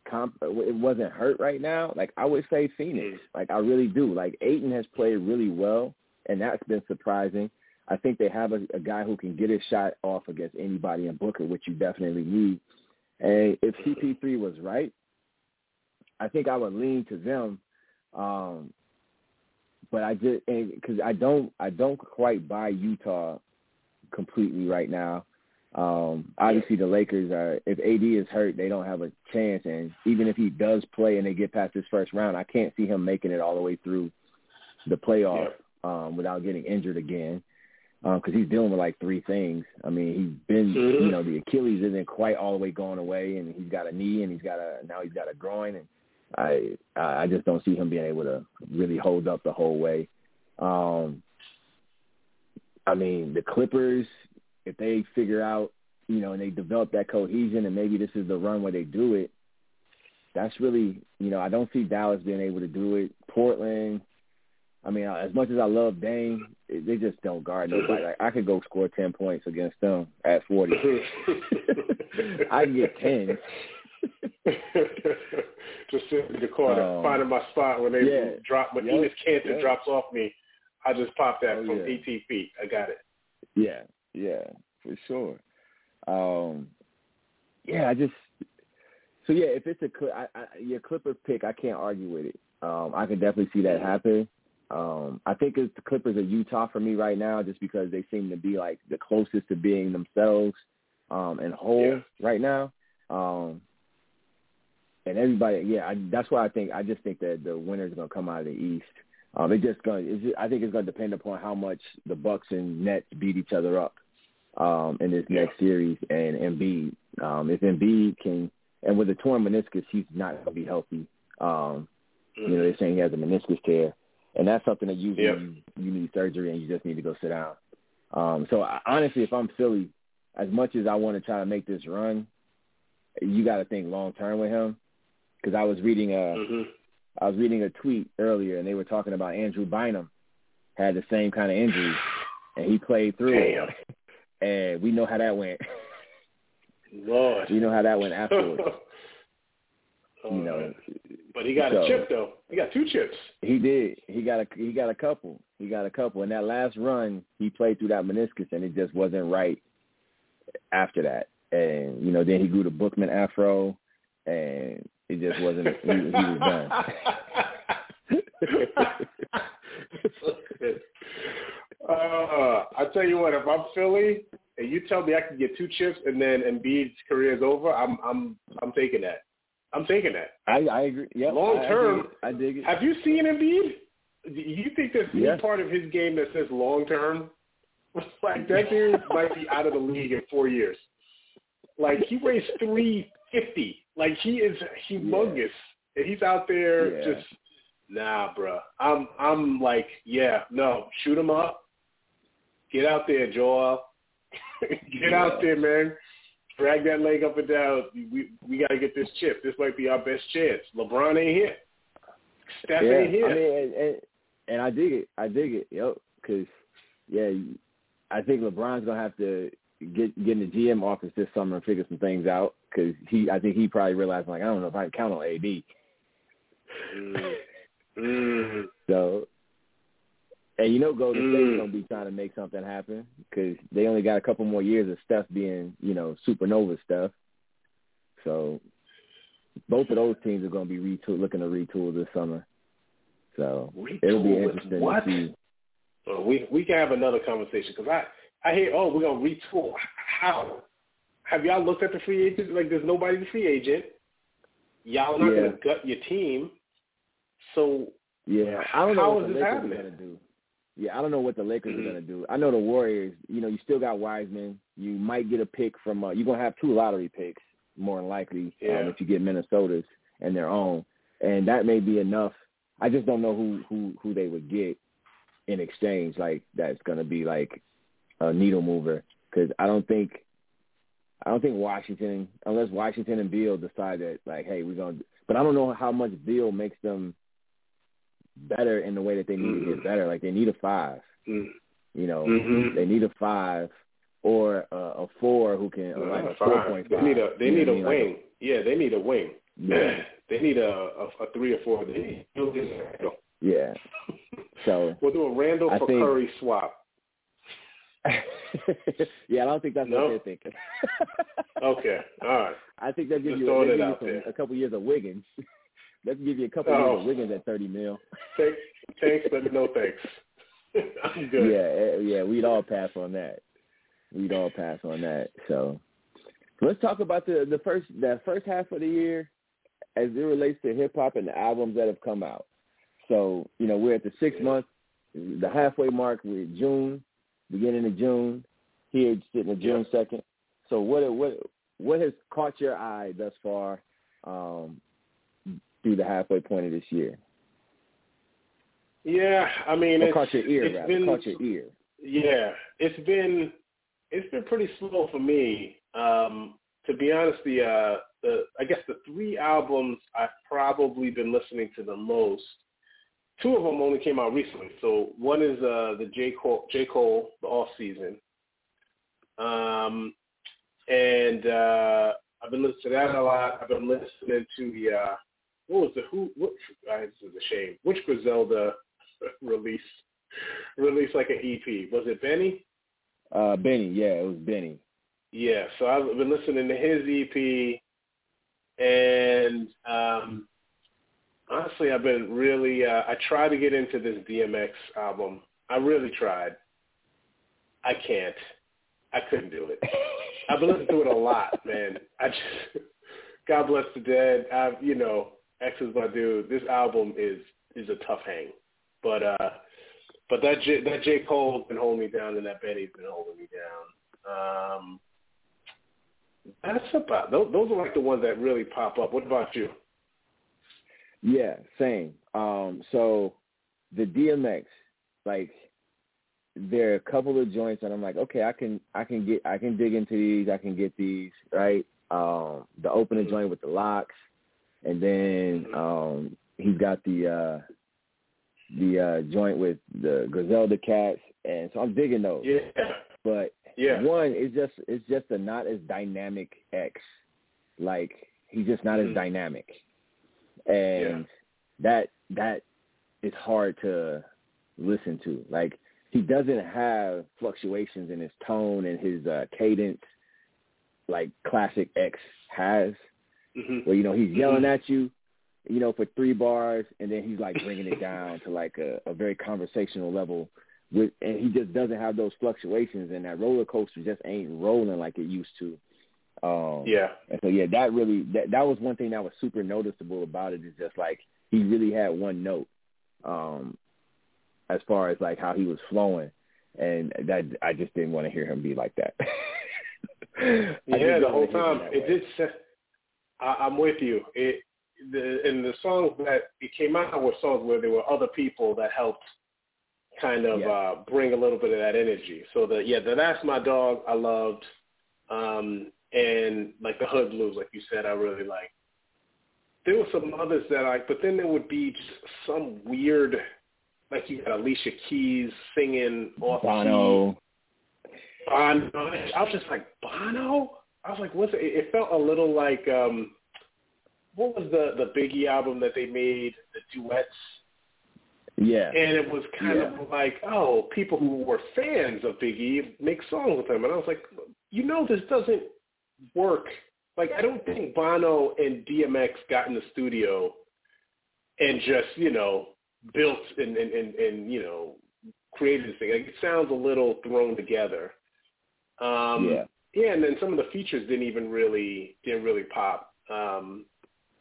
Speaker 4: comp, it wasn't hurt right now, like I would say Phoenix. Like I really do. Like Ayton has played really well, and that's been surprising. I think they have a, a guy who can get his shot off against anybody in Booker, which you definitely need. And if CP3 was right, I think I would lean to them. Um, but I just because I don't I don't quite buy Utah completely right now. Um, obviously, the Lakers are if AD is hurt, they don't have a chance. And even if he does play and they get past this first round, I can't see him making it all the way through the playoff um, without getting injured again. Because um, he's dealing with like three things. I mean, he's been, you know, the Achilles isn't quite all the way going away, and he's got a knee, and he's got a now he's got a groin, and I I just don't see him being able to really hold up the whole way. Um, I mean, the Clippers, if they figure out, you know, and they develop that cohesion, and maybe this is the run where they do it. That's really, you know, I don't see Dallas being able to do it. Portland, I mean, as much as I love Dame, they just don't guard nobody. Like, I could go score ten points against them at forty. I can get ten.
Speaker 5: just sitting in the corner,
Speaker 4: Um,
Speaker 5: finding my spot when they
Speaker 4: yeah.
Speaker 5: drop. When
Speaker 4: Yep.
Speaker 5: Enes Kanter
Speaker 4: Yep.
Speaker 5: drops off me, I just pop that
Speaker 4: Oh,
Speaker 5: from
Speaker 4: yeah.
Speaker 5: 18 feet. I got it.
Speaker 4: Yeah, yeah, for sure. Um, yeah, I just so yeah. If it's a I, I, your Clippers pick, I can't argue with it. Um, I can definitely see that happen. Um, I think it's the Clippers are Utah for me right now, just because they seem to be like the closest to being themselves um, and whole
Speaker 5: Yeah.
Speaker 4: right now. Um, and everybody, yeah, I, that's why I think I just think that the winners are gonna come out of the East. Um, it's just going. It's just, I think it's going to depend upon how much the Bucks and Nets beat each other up um, in this
Speaker 5: Yeah.
Speaker 4: next series, and Embiid. Um, if Embiid can, and with a torn meniscus, he's not going to be healthy. Um, You know, they're saying he has a meniscus tear, and that's something that usually
Speaker 5: Yep.
Speaker 4: you, you need surgery and you just need to go sit down. Um, so I, honestly, if I'm Philly, as much as I want to try to make this run, you got to think long term with him. Because I was reading a,
Speaker 5: hmm
Speaker 4: I was reading a tweet earlier, and they were talking about Andrew Bynum had the same kind of injury, and he played through
Speaker 5: Damn.
Speaker 4: it. And we know how that went.
Speaker 5: Lord.
Speaker 4: we know how that went afterwards. You know,
Speaker 5: but he got
Speaker 4: so-
Speaker 5: a chip though. He got two chips.
Speaker 4: he did. He got a he got a couple. He got a couple. And that last run, he played through that meniscus, and it just wasn't right after that. And you know, then he grew the Bookman afro, and it just wasn't. he, he was done.
Speaker 5: uh, I tell you what, if I'm Philly and you tell me I can get two chips and then Embiid's career is over, I'm I'm I'm taking that. I'm thinking that.
Speaker 4: I I agree. Yeah.
Speaker 5: Long
Speaker 4: I- I
Speaker 5: term.
Speaker 4: I dig it.
Speaker 5: Have you seen Embiid? Do you think there's any part of his game that says long term? like that dude might be out of the league in four years. Like he weighs three fifty. Like he is humongous, and he's out there
Speaker 4: Yeah.
Speaker 5: just nah, bruh. I'm I'm like yeah, no, shoot him up. Get out there, Joel. Get out there, man. Drag that leg up and down. We we got to get this chip. This might be our best chance. LeBron ain't here. Steph
Speaker 4: yeah,
Speaker 5: ain't here.
Speaker 4: I mean, and, and, and I dig it. I dig it. Yep. Because yeah, I think LeBron's gonna have to get get in the GM office this summer and figure some things out. Because he, I think he probably realized like I don't know if I can count on AD.
Speaker 5: Mm. Mm.
Speaker 4: So, and you know, Golden State's
Speaker 5: Mm.
Speaker 4: gonna be trying to make something happen because they only got a couple more years of Steph being, you know, supernova stuff. So, both of those teams are gonna be retool, looking to retool this summer. So it'll be interesting
Speaker 5: what?
Speaker 4: to see.
Speaker 5: Well, we we can have another conversation because I I hear oh we're gonna retool. How have y'all looked at the free agents? Like there's nobody the free agent. Y'all not
Speaker 4: Yeah.
Speaker 5: gonna gut your team. So
Speaker 4: Yeah, I don't know
Speaker 5: How
Speaker 4: what
Speaker 5: is
Speaker 4: the
Speaker 5: this
Speaker 4: Lakers
Speaker 5: happening?
Speaker 4: are gonna do. Yeah, I don't know what the Lakers mm-hmm. are gonna do. I know the Warriors. You know, you still got Wiseman. You might get a pick from. Uh, you're gonna have two lottery picks more than likely um,
Speaker 5: yeah.
Speaker 4: um, if you get Minnesota's and their own, and that may be enough. I just don't know who who who they would get in exchange. Like that's gonna be like a needle mover because I don't think I don't think Washington, unless Washington and Beal decide that like, hey, we're gonna. But I don't know how much Beal makes them better in the way that they need mm-hmm. to get better. Like they need a 5
Speaker 5: mm-hmm.
Speaker 4: You know,
Speaker 5: mm-hmm.
Speaker 4: they need a five or a, a four who can uh, like a four point
Speaker 5: five. They need a they
Speaker 4: you
Speaker 5: need a
Speaker 4: mean?
Speaker 5: wing.
Speaker 4: Like
Speaker 5: yeah, they need a wing.
Speaker 4: Yeah.
Speaker 5: they need a, a, a three or four. They need
Speaker 4: yeah. So
Speaker 5: we'll do a Randle
Speaker 4: I
Speaker 5: for
Speaker 4: think,
Speaker 5: Curry swap.
Speaker 4: yeah, I don't think that's
Speaker 5: no?
Speaker 4: what they're thinking.
Speaker 5: okay, all right.
Speaker 4: I think they'll give
Speaker 5: Just
Speaker 4: you, they'll give you some, a couple years of Wiggins. Let's give you a couple
Speaker 5: Oh.
Speaker 4: of Wiggins at thirty mil.
Speaker 5: Thanks, thanks, but no thanks. I'm good.
Speaker 4: Yeah, eh, yeah, we'd all pass on that. We'd all pass on that. So let's talk about the the first that first half of the year as it relates to hip hop and the albums that have come out. So you know we're at the six month, the halfway mark. We're June, beginning of June. Here sitting at June second. So what what what has caught your eye thus far um, through the halfway point of this year?
Speaker 5: Yeah, I mean,
Speaker 4: Or
Speaker 5: it's,
Speaker 4: caught your ear,
Speaker 5: it's
Speaker 4: rather.
Speaker 5: been
Speaker 4: Caught your ear.
Speaker 5: yeah, it's been it's been pretty slow for me. Um, to be honest, the uh, the I guess the three albums I've probably been listening to the most. Two of them only came out recently. So one is uh, the J Cole, J Cole, the off season, um, and uh, I've been listening to that a lot. I've been listening to the uh, what was the who? What? Uh, this is a shame. Which Griselda release released like an EP? Was it Benny?
Speaker 4: Uh, Benny, yeah, it was Benny.
Speaker 5: Yeah, so I've been listening to his EP, and um, honestly, I've been really. Uh, I tried to get into this DMX album. I really tried. I can't. I couldn't do it. I've been listening to it a lot, man. I just. God bless the dead. I've, you know, X is my dude. This album is is a tough hang, but uh, but that J, that J Cole's been holding me down, and that Benny's been holding me down. Um, that's about those. Those are like the ones that really pop up. What about you?
Speaker 4: Yeah, same. Um, so the DMX, like there are a couple of joints that I'm like, okay, I can I can get I can dig into these, I can get these, right? Um, the opening joint with the LOX and then um he's got the uh the uh joint with the Griselda cats and so I'm digging those.
Speaker 5: Yeah,
Speaker 4: But
Speaker 5: yeah,
Speaker 4: one is just it's just a not as dynamic X. Like he's just not
Speaker 5: Mhm.
Speaker 4: as dynamic. And that that is hard to listen to. Like he doesn't have fluctuations in his tone and his uh cadence like classic X has.
Speaker 5: Hmm
Speaker 4: Where you know he's yelling at you, you know, for three bars, and then he's like bringing it down to like a, a very conversational level. With and he just doesn't have those fluctuations, and that roller coaster just ain't rolling like it used to. Um,
Speaker 5: yeah,
Speaker 4: and so yeah, that really that that was one thing that was super noticeable about it is just like he really had one note, um, as far as like how he was flowing, and that I just didn't want to hear him be like that.
Speaker 5: Yeah. The whole
Speaker 4: wanna hear him
Speaker 5: time it
Speaker 4: way.
Speaker 5: did. I, I'm with you. It the and the songs that it came out were songs where there were other people that helped kind of
Speaker 4: Yeah.
Speaker 5: uh bring a little bit of that energy. So the yeah, the that's my dog I loved. Um and like the hood blues, like you said, I really like. There were some others that I but then there would be just some weird like you got Alicia Keys singing off key.
Speaker 4: Bono.
Speaker 5: Bono. I was just like Bono. I was like, what's it? It felt a little like um, what was the the Biggie album that they made, the duets,
Speaker 4: Yeah.
Speaker 5: and it was kind
Speaker 4: Yeah.
Speaker 5: of like, oh, people who were fans of Biggie make songs with him, and I was like, you know, this doesn't work. Like, I don't think Bono and DMX got in the studio and just, you know, built and and and, and you know created this thing. Like, it sounds a little thrown together. Um,
Speaker 4: Yeah.
Speaker 5: Yeah, and then some of the features didn't even really didn't really pop. Um,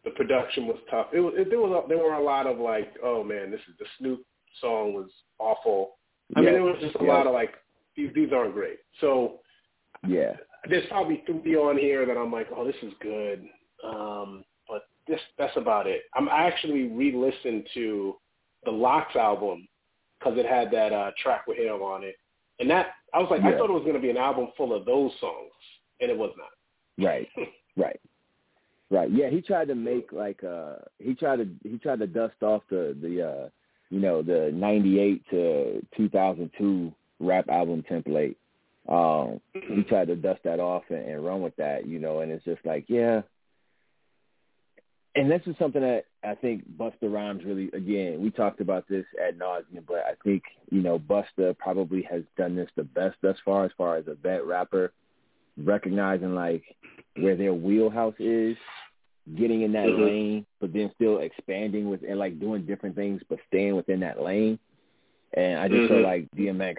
Speaker 5: the production was tough. It was it, there was a, there were a lot of like, oh man, this is the Snoop song was awful. I mean, it was just a yeah. lot of like these these aren't great. So
Speaker 4: yeah,
Speaker 5: there's probably three on here that I'm like, oh, this is good. Um, but this that's about it. I'm I actually re-listened to the LOX album because it had that uh, track with him on it, and that I was like, yeah. I thought it was going to be an album full of those songs, and it was not.
Speaker 4: Right, right, right. Yeah, he tried to make like uh he tried to he tried to dust off the the uh you know the '98 to 2002 rap album template. Um, he tried to dust that off and, and run with that, you know, and it's just like, yeah. And this is something that I think Busta Rhymes really, again, we talked about this at nauseum, but I think, you know, Busta probably has done this the best thus far as far as a vet rapper, recognizing like where their wheelhouse is, getting in that mm-hmm. lane, but then still expanding with and like doing different things, but staying within that lane. And I just mm-hmm. feel like DMX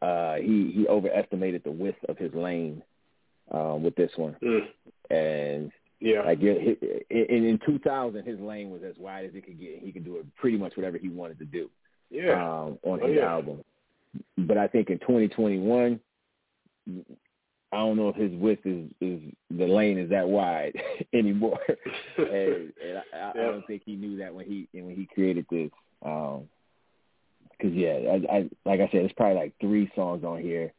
Speaker 4: uh, he he overestimated the width of his lane um, with this one,
Speaker 5: mm.
Speaker 4: and
Speaker 5: yeah,
Speaker 4: like in, in 2000, his lane was as wide as it could get. He could do it pretty much whatever he wanted to do.
Speaker 5: Yeah,
Speaker 4: um, on
Speaker 5: oh,
Speaker 4: his
Speaker 5: yeah.
Speaker 4: album. But I think in 2021, I don't know if his width is is the lane is that wide anymore. and, and I, I, yeah. I don't think he knew that when he when he created this. Um, Cause yeah, I, I like I said, it's probably like three songs on here.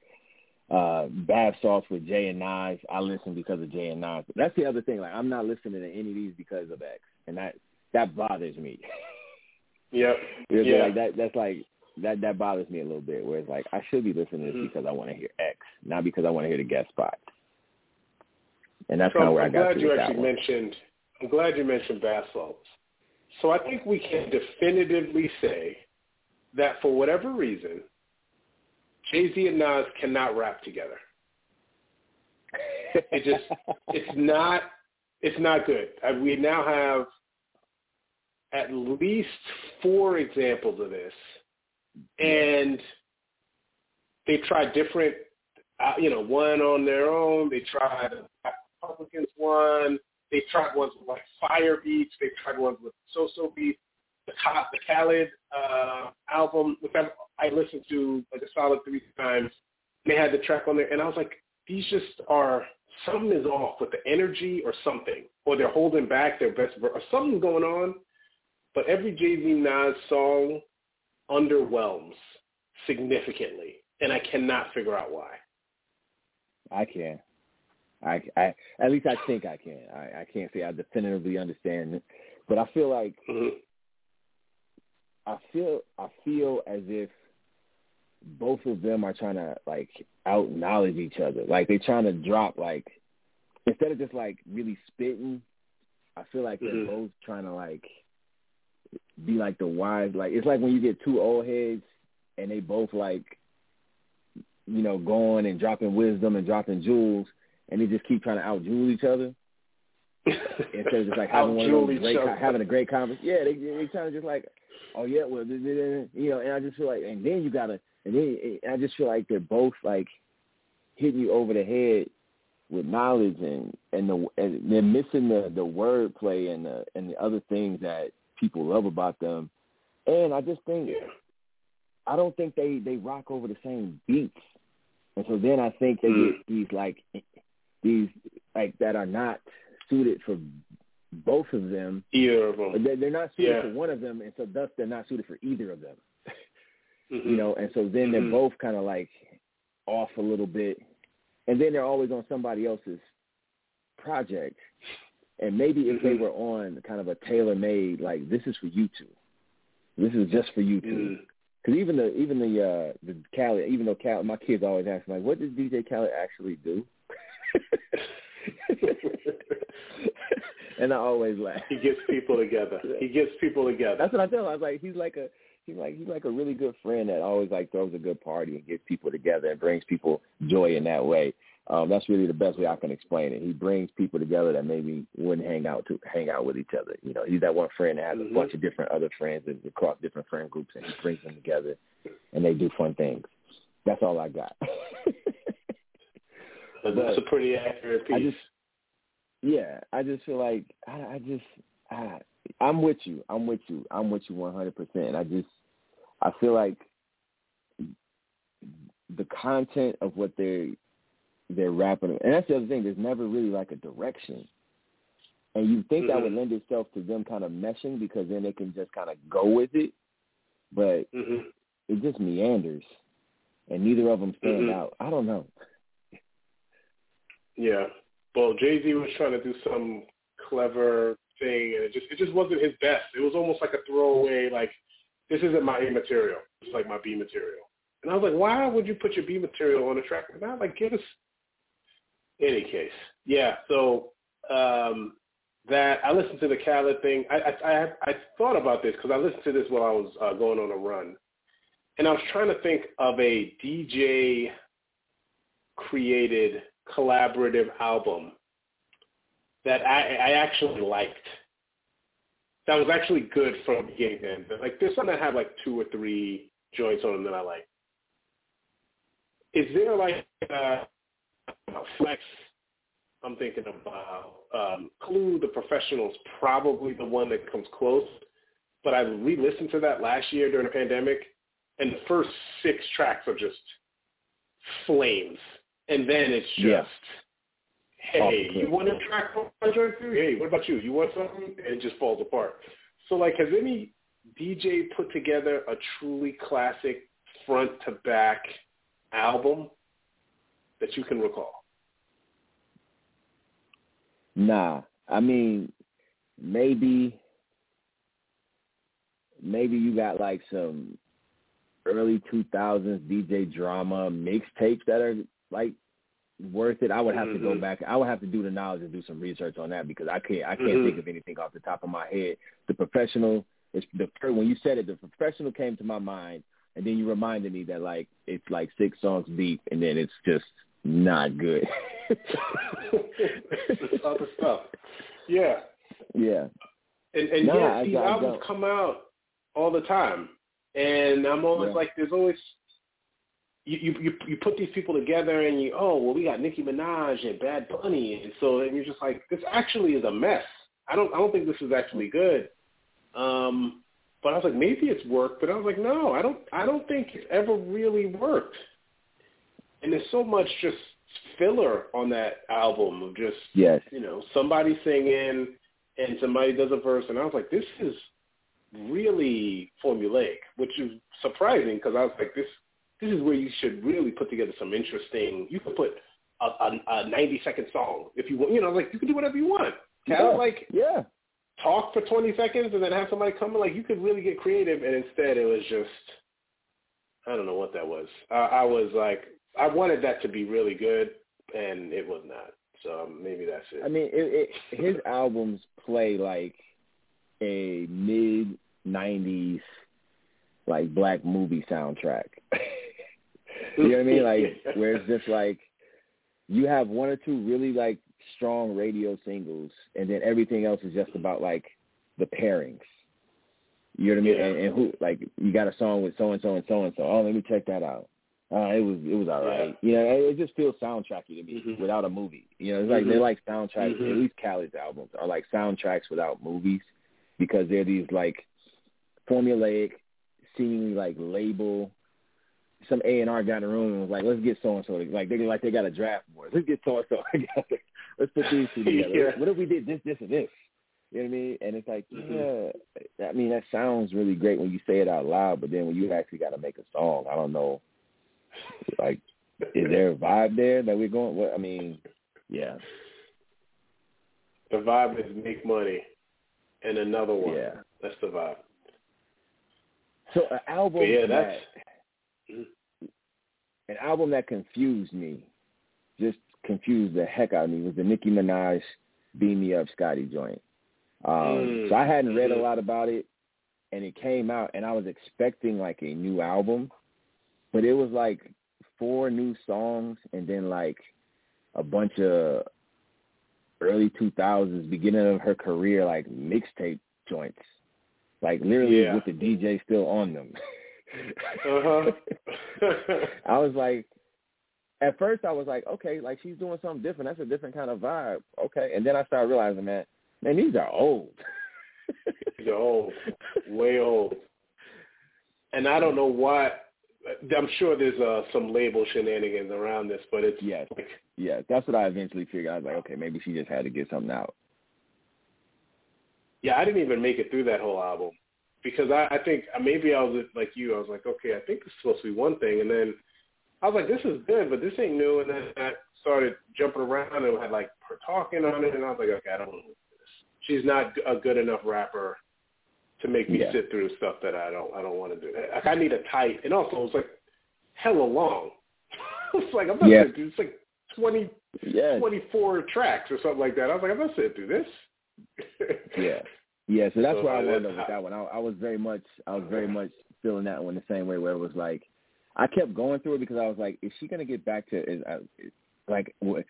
Speaker 4: Uh, Bath with Jay and Nas. I listen because of Jay and Nas. But that's the other thing. Like I'm not listening to any of these because of X, and that that bothers me.
Speaker 5: Yep.
Speaker 4: yeah. Like that. That's like that. That bothers me a little bit. Where it's like I should be listening to this
Speaker 5: mm-hmm.
Speaker 4: because I want to hear X, not because I want to hear the guest spot. And that's
Speaker 5: so
Speaker 4: kind of where
Speaker 5: I'm
Speaker 4: I got
Speaker 5: glad you actually mentioned. I'm glad you mentioned Bath Salts. So I think we can definitively say that for whatever reason, Jay Z and Nas cannot rap together. It just it's not it's not good. Uh, we now have at least four examples of this, and they tried different. Uh, you know, one on their own. They tried Republicans one. They tried ones with like fire beats. They tried ones with so-so beats the the Khaled uh, album, which I, I listened to like a solid three times. They had the track on there, and I was like, these just are something is off with the energy or something, or they're holding back their best, or something going on. But every Jay Z Nas song underwhelms significantly, and I cannot figure out why.
Speaker 4: I can. I, I at least I think I can. I, I can't say I definitively understand it, but I feel like
Speaker 5: mm-hmm.
Speaker 4: I feel I feel as if both of them are trying to like out knowledge each other. Like they're trying to drop like instead of just like really spitting, I feel like
Speaker 5: mm-hmm.
Speaker 4: they're both trying to like be like the wise like it's like when you get two old heads and they both like you know, going and dropping wisdom and dropping jewels and they just keep trying to out jewel each other. Instead of just like having one of those great having a great conversation. Yeah, they they trying to just like oh yeah, well, you know, and I just feel like, and then you gotta, and then I just feel like they're both like hitting you over the head with knowledge and and the and they're missing the the wordplay and the and the other things that people love about them. And I just think I don't think they they rock over the same beats. And so then I think they
Speaker 5: mm.
Speaker 4: get these like these like that are not suited for both of them.
Speaker 5: Either of them.
Speaker 4: They're, they're not suited
Speaker 5: yeah.
Speaker 4: for one of them, and so thus they're not suited for either of them.
Speaker 5: Mm-hmm.
Speaker 4: You know, and so then they're
Speaker 5: mm-hmm.
Speaker 4: both kind of like off a little bit, and then they're always on somebody else's project. And maybe if
Speaker 5: mm-hmm.
Speaker 4: they were on kind of a tailor made, like this is for you two, this is just for you 2
Speaker 5: Mm-hmm.
Speaker 4: Because even the even the uh the Khaled, even though Khaled, my kids always ask me like, what does DJ Khaled actually do? and I always laugh.
Speaker 5: He gets people together. He gets people together.
Speaker 4: That's what I tell him. I was like, he's like a he's like he's like a really good friend that always like throws a good party and gets people together and brings people joy in that way. Um, that's really the best way I can explain it. He brings people together that maybe wouldn't hang out to hang out with each other. You know, he's that one friend that has
Speaker 5: mm-hmm.
Speaker 4: a bunch of different other friends and across different friend groups, and he brings them together, and they do fun things. That's all I got.
Speaker 5: That's a pretty accurate piece.
Speaker 4: I just, yeah, I just feel like I, I just, I, I'm with you. I'm with you. I'm with you 100. percent I just, I feel like the content of what they're they're rapping, and that's the other thing. There's never really like a direction, and you think
Speaker 5: mm-hmm.
Speaker 4: that would lend itself to them kind of meshing because then they can just kind of go with it, but
Speaker 5: mm-hmm.
Speaker 4: it just meanders, and neither of them stand
Speaker 5: mm-hmm.
Speaker 4: out. I don't know.
Speaker 5: Yeah, well, Jay Z was trying to do some clever thing, and it just it just wasn't his best. It was almost like a throwaway, like this isn't my A material. It's like my B material. And I was like, why would you put your B material on a track like that? Like, give us. Any case, yeah. So um, that I listened to the Khaled thing. I I I, I thought about this because I listened to this while I was uh, going on a run, and I was trying to think of a DJ created collaborative album that I, I actually liked. That was actually good from beginning to end. Like there's some that have like two or three joints on them that I like. Is there like uh, Flex? I'm thinking about um, Clue. The Professionals probably the one that comes close. But I re-listened to that last year during the pandemic, and the first six tracks are just flames, and then it's just.
Speaker 4: Yeah
Speaker 5: hey, you want to track my joint too? Hey, what about you? You want something? And it just falls apart. So like, has any DJ put together a truly classic front to back album that you can recall?
Speaker 4: Nah, I mean, maybe, maybe you got like some early 2000s DJ drama mixtapes that are like worth it. I would have
Speaker 5: mm-hmm.
Speaker 4: to go back. I would have to do the knowledge and do some research on that because I can't. I can't
Speaker 5: mm-hmm.
Speaker 4: think of anything off the top of my head. The professional is the when you said it. The professional came to my mind, and then you reminded me that like it's like six songs deep, and then it's just not good.
Speaker 5: it's other stuff. Yeah.
Speaker 4: Yeah.
Speaker 5: And and
Speaker 4: nah,
Speaker 5: yeah, these albums come out all the time, and I'm always
Speaker 4: Yeah.
Speaker 5: like, there's always you, you you put these people together and you oh well we got Nicki Minaj and Bad Bunny and so and you're just like this actually is a mess. I don't I don't think this is actually good. Um, but I was like maybe it's worked, but I was like no I don't I don't think it's ever really worked. And there's so much just filler on that album of just
Speaker 4: Yes.
Speaker 5: you know somebody singing and somebody does a verse and I was like this is really formulaic, which is surprising because I was like this this is where you should really put together some interesting. You could put a, a, a 90 second song if you want. You know, like you can do whatever you want. Have
Speaker 4: Yeah.
Speaker 5: like
Speaker 4: Yeah.
Speaker 5: talk for 20 seconds and then have somebody come. in. Like you could really get creative, and instead it was just I don't know what that was. I, I was like I wanted that to be really good, and it was not. So um, maybe that's it.
Speaker 4: I mean, it, it, his albums play like a mid '90s like black movie soundtrack. you know what I mean? Like where it's just like you have one or two really like strong radio singles, and then everything else is just about like the pairings. You know what I mean?
Speaker 5: Yeah.
Speaker 4: And, and who like you got a song with so and so and so and so. Oh, let me check that out. Uh, it was it was all right. You know, it, it just feels soundtracky to me
Speaker 5: Mhm.
Speaker 4: without a movie. You know, it's like
Speaker 5: Mhm.
Speaker 4: they're like soundtracks.
Speaker 5: Mhm.
Speaker 4: At least Khaled's albums are like soundtracks without movies because they're these like formulaic, seemingly like label. Some A and R got in the room and was like, "Let's get so and so." Like they like they got a draft board. Let's get so and so together. Let's put these two together.
Speaker 5: Yeah.
Speaker 4: What if we did this, this, and this? You know what I mean? And it's like,
Speaker 5: Mhm.
Speaker 4: yeah, I mean that sounds really great when you say it out loud, but then when you actually got to make a song, I don't know. Like, is there a vibe there that we're going? What I mean, yeah,
Speaker 5: the vibe is make money, and another one.
Speaker 4: yeah.
Speaker 5: That's the vibe.
Speaker 4: So an album
Speaker 5: But yeah,
Speaker 4: that
Speaker 5: that's
Speaker 4: an album that confused me, just confused the heck out of me, was the Nicki Minaj "Beam Me Up" Scotty joint. Um,
Speaker 5: Mm,
Speaker 4: So I hadn't read a
Speaker 5: mhm.
Speaker 4: lot about it, and it came out, and I was expecting like a new album, but it was like four new songs, and then like a bunch of early 2000s, beginning of her career, like mixtape joints, like literally
Speaker 5: Yeah.
Speaker 4: with the DJ still on them.
Speaker 5: Uh-huh.
Speaker 4: I was like, at first I was like, okay, like she's doing something different. That's a different kind of vibe. Okay, and then I started realizing, man, man, these are old.
Speaker 5: They're old, way old. And I don't know why. I'm sure there's uh, some label shenanigans around this, but it's
Speaker 4: yes,
Speaker 5: like,
Speaker 4: yeah. That's what I eventually figured. I was like, okay, maybe she just had to get something out.
Speaker 5: Yeah, I didn't even make it through that whole album because I, I think uh, maybe I was like you. I was like, okay, I think it's supposed to be one thing, and then I was like, this is good, but this ain't new. And then I started jumping around and had like her talking on it, and I was like, okay, I don't want to do this. She's not a good enough rapper to make me
Speaker 4: Yeah.
Speaker 5: sit through stuff that I don't I don't want to do. Like I need a tight, and also it was like hella long. it's like I'm not
Speaker 4: Yeah.
Speaker 5: sitting through. It's like twenty
Speaker 4: Yeah,
Speaker 5: twenty four tracks or something like that. I was like, I'm not sitting through this.
Speaker 4: yeah, yeah. So that's
Speaker 5: So,
Speaker 4: where I
Speaker 5: uh, up
Speaker 4: with that one. I, I was very much, I was very much feeling that one the same way, where it was like, I kept going through it because I was like, is she gonna get back to, is, uh, is like, what,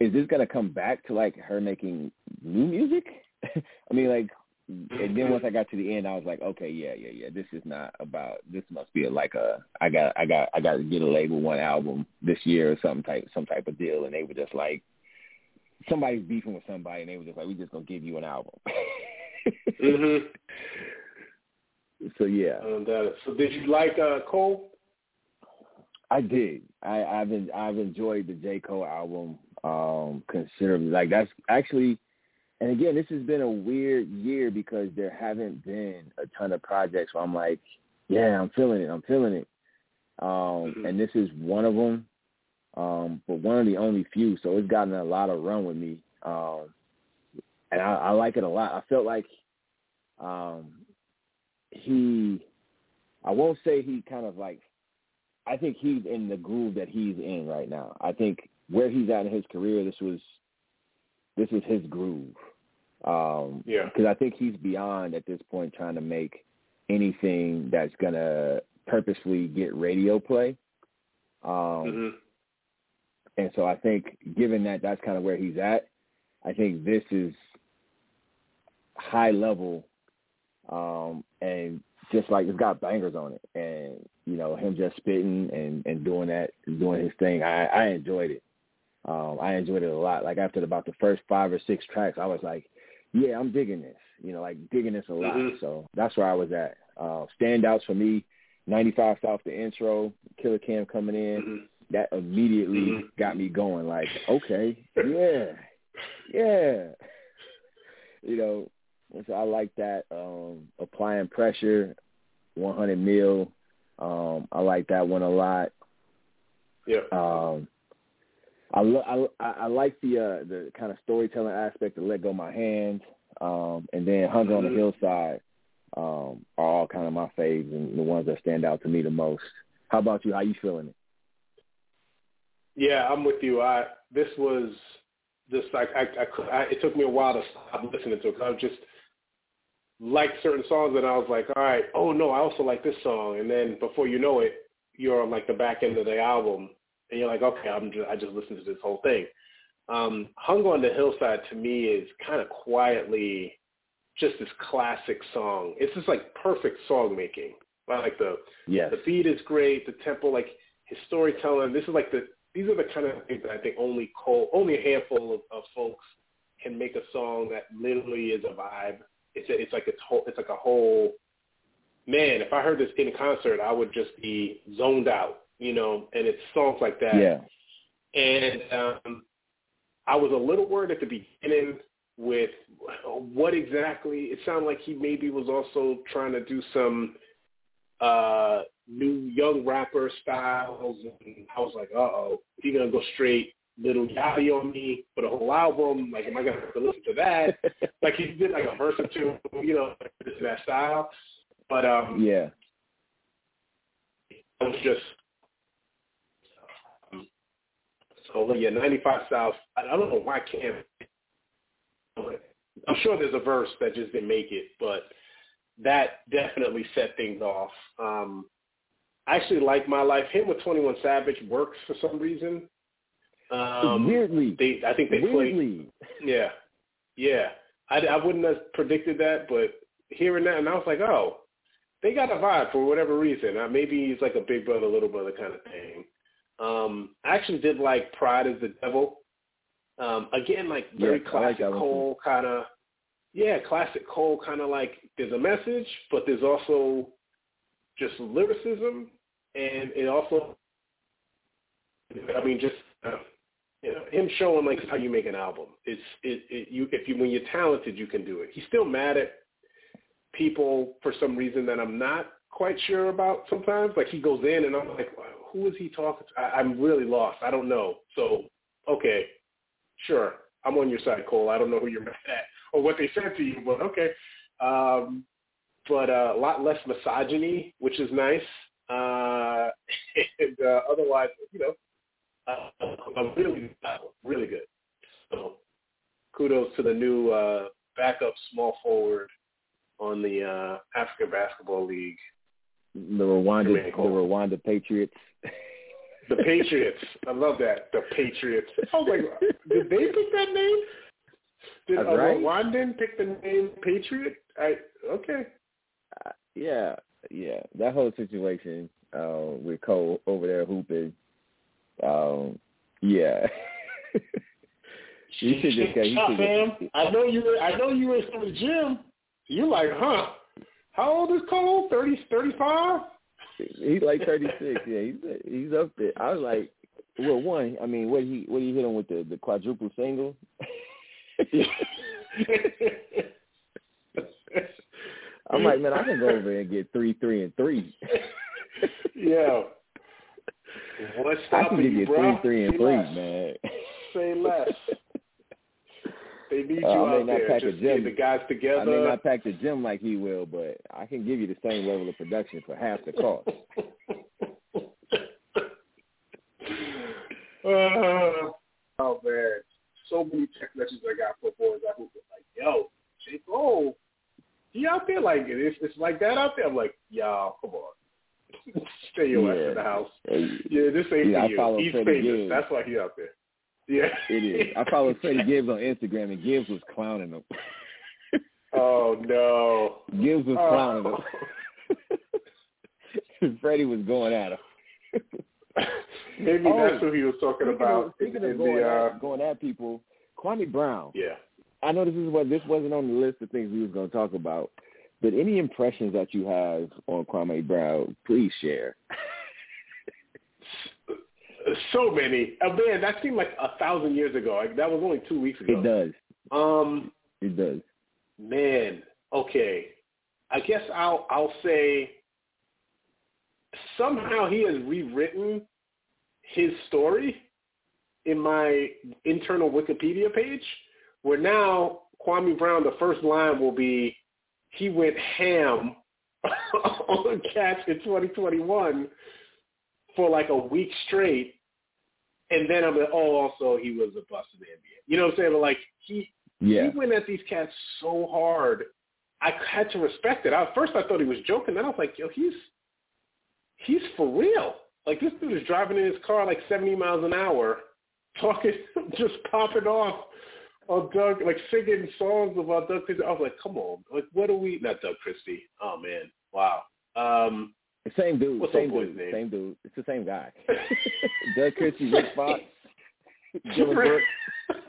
Speaker 4: is this gonna come back to like her making new music? I mean, like, and then once I got to the end, I was like, okay, yeah, yeah, yeah. This is not about. This must be like a. I got, I got, I got to get a label one album this year or some type, some type of deal. And they were just like, somebody's beefing with somebody, and they were just like, we just gonna give you an album.
Speaker 5: mm-hmm.
Speaker 4: So yeah,
Speaker 5: And, uh, so did you like uh, Cole?
Speaker 4: I did. I, I've been, I've enjoyed the J Cole album um considerably. Like that's actually, and again, this has been a weird year because there haven't been a ton of projects where I'm like, yeah, I'm feeling it. I'm feeling it. Um,
Speaker 5: Mhm.
Speaker 4: and this is one of them, um, but one of the only few. So it's gotten a lot of run with me, um, and I, I like it a lot. I felt like um, he, I won't say he kind of like, I think he's in the groove that he's in right now. I think where he's at in his career, this was, this is his groove. Um,
Speaker 5: Yeah.
Speaker 4: because I think he's beyond at this point trying to make anything that's gonna purposely get radio play. Um,
Speaker 5: Mm-hmm.
Speaker 4: and so I think, given that that's kind of where he's at, I think this is high level, um, and just like it's got bangers on it, and you know him just spitting and and doing that, doing his thing. I I enjoyed it. Um, I enjoyed it a lot. Like after about the first five or six tracks, I was like, yeah, I'm digging this. You know, like digging this a lot.
Speaker 5: Mhm.
Speaker 4: So that's where I was at. Uh, standouts for me, 95 South the intro, Killa Cam coming in
Speaker 5: Mm-hmm.
Speaker 4: that immediately
Speaker 5: Mhm.
Speaker 4: got me going like okay yeah yeah you know and so i like that um applying pressure 100 mil um i like that one a lot
Speaker 5: Yeah.
Speaker 4: um i lo- I, I like the uh the kind of storytelling aspect of let go my Hands, um and then hunger on the
Speaker 5: Mhm.
Speaker 4: hillside um are all kind of my faves and the ones that stand out to me the most how about you how you feeling it
Speaker 5: Yeah, I'm with you. I this was just like I, I, could- I it took me a while to stop listening to it 'cause I was just liked certain songs and I was like, all right, oh no, I also like this song, and then before you know it, you're on like the back end of the album, and you're like, okay, I'm just I just listened to this whole thing. Um, Hunger on the Hillside to me is kind of quietly just this classic song. It's just like perfect song making. I like the
Speaker 4: yes
Speaker 5: the beat is great. The tempo, like his storytelling. This is like the these are the kind of things that I think only Cole, only a handful of, of folks can make a song that literally is a vibe. It's a, it's like it's whole, it's like a whole. Man, if I heard this in concert, I would just be zoned out, you know. And it's songs like that.
Speaker 4: yeah
Speaker 5: And um, I was a little worried at the beginning with what exactly. It sounded like he maybe was also trying to do some uh new young rapper styles and I was like, uh oh, he gonna go straight Lil Yachty on me for the whole album? Like am I gonna have to listen to that? like he did like a verse or two, you know, this that style. But um
Speaker 4: yeah
Speaker 5: it was just um, so yeah, ninety five South I, I don't know why I can't I'm sure there's a verse that just didn't make it, but that definitely set things off. Um, I actually like my life. Him with Twenty One Savage works for some reason. Um,
Speaker 4: weirdly
Speaker 5: they, I think they played. Yeah, yeah. I, I wouldn't have predicted that, but hearing that, and I was like, oh, they got a vibe for whatever reason. Uh, maybe he's like a big brother, little brother kind of thing. Um, I actually did like Pride is the Devil. Um, again, like very
Speaker 4: Yeah, like
Speaker 5: classic
Speaker 4: too.
Speaker 5: Cole kind of. Yeah, classic Cole kind of like there's a message, but there's also just lyricism and it also, I mean, just uh, you know, him showing like how you make an album. It's it, it you if you when you're talented, you can do it. He's still mad at people for some reason that I'm not quite sure about sometimes. Like he goes in and I'm like, who is he talking to? I, I'm really lost. I don't know. So okay, sure, I'm on your side, Cole. I don't know who you're mad at or what they said to you, but okay. Um, but uh, a lot less misogyny, which is nice. Uh, and uh, otherwise, you know, uh, really, really good. So kudos to the new uh, backup small forward on the uh, African Basketball League.
Speaker 4: The Rwanda, the Rwanda Patriots.
Speaker 5: The Patriots. I love that. The Patriots. I was like, did they pick that name? Did a
Speaker 4: right.
Speaker 5: Rwandan pick the name Patriot? I okay.
Speaker 4: Uh, yeah, yeah. That whole situation uh, with Cole over there hooping. Um, yeah. you should just. You
Speaker 5: Shut
Speaker 4: should
Speaker 5: fam. I know you. Were, I know you were from the gym. You're like, huh? How old is Cole? Thirty, thirty-five.
Speaker 4: he's like thirty six. Yeah, he's he's up there. I was like, well, one. I mean, what he what he hit him with the the quadruple single. I'm like, man, I can go over and get three, three, and three.
Speaker 5: yeah. What's
Speaker 4: I can
Speaker 5: stopping
Speaker 4: give
Speaker 5: you,
Speaker 4: three, three, and
Speaker 5: Say
Speaker 4: three,
Speaker 5: less.
Speaker 4: man.
Speaker 5: Say less. They need you
Speaker 4: Uh,
Speaker 5: out
Speaker 4: not
Speaker 5: there. Just get the guys together.
Speaker 4: I may not pack the gym like he will, but I can give you the same level of production for half the cost.
Speaker 5: uh, oh man, so many text messages I got for boys I hoop. Like, yo, J Cole, he out there like it. It's, it's like that out there. I'm like, y'all, come on, stay your ass in the house. Yeah, this ain't
Speaker 4: Yeah,
Speaker 5: for you. He's
Speaker 4: Freddie
Speaker 5: famous.
Speaker 4: Gibbs.
Speaker 5: That's why he out there. Yeah,
Speaker 4: It is. I followed Freddie Gibbs on Instagram, and Gibbs was clowning him.
Speaker 5: oh no.
Speaker 4: Gibbs was clowning
Speaker 5: Oh.
Speaker 4: him. Freddie was going at him.
Speaker 5: Maybe
Speaker 4: Oh,
Speaker 5: that's what he was talking about.
Speaker 4: of, speaking
Speaker 5: in,
Speaker 4: of going,
Speaker 5: the, uh,
Speaker 4: at, going at people, Kwame Brown.
Speaker 5: yeah.
Speaker 4: I know this is what this wasn't on the list of things we was going to talk about, but any impressions that you have on Kwame Brown, please share.
Speaker 5: So many. Oh, man, that seemed like a thousand years ago. Like, that was only two weeks ago.
Speaker 4: It does.
Speaker 5: Um,
Speaker 4: It does.
Speaker 5: man, okay. I guess I'll I'll say somehow he has rewritten his story in my internal Wikipedia page, where now Kwame Brown, the first line will be, he went ham on catch in 2021 for like a week straight, and then I'm like, oh, also he was a bust in the NBA. You know what I'm saying? But like he
Speaker 4: Yeah.
Speaker 5: he went at these cats so hard. I had to respect it. At first, I thought he was joking. Then I was like, yo, he's he's for real. Like this dude is driving in his car like 70 miles an hour, talking, just popping off on Doug, like singing songs about Doug Christie. I was like, come on, like what are we? Not Doug Christie. Oh man, wow. Um,
Speaker 4: Same dude.
Speaker 5: What's
Speaker 4: same dude.
Speaker 5: name?
Speaker 4: Same dude. It's the same guy. Doug Christie, Rick Fox, Dillon Brooks.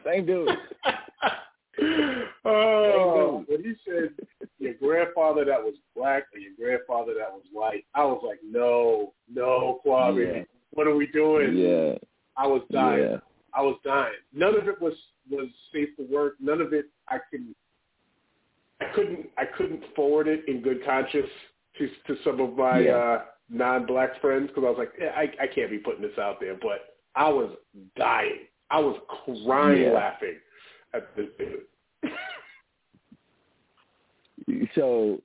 Speaker 4: Same dude.
Speaker 5: oh, when he said your grandfather that was black or your grandfather that was white, I was like, no, no, Kwame,
Speaker 4: Yeah.
Speaker 5: what are we doing?
Speaker 4: Yeah.
Speaker 5: I was dying.
Speaker 4: Yeah.
Speaker 5: I was dying. None of it was was safe for work. None of it I can. I couldn't. I couldn't forward it in good conscience to to some of my
Speaker 4: Yeah.
Speaker 5: uh, non-black friends because I was like, yeah, I I can't be putting this out there. But I was dying. I was crying
Speaker 4: Yeah.
Speaker 5: laughing at this dude.
Speaker 4: So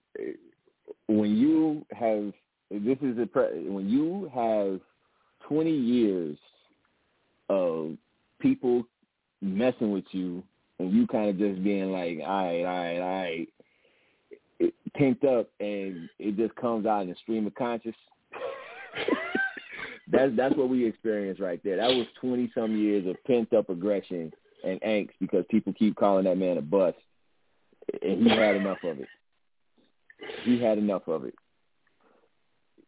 Speaker 4: when you have this is a pre- when you have 20 years of people messing with you and you kind of just being like, all right, all right, all right, it, pent up and it just comes out in a stream of conscious. that's that's what we experienced right there. That was 20 some years of pent up aggression and angst because people keep calling that man a bust, and he had enough of it. He had enough of it.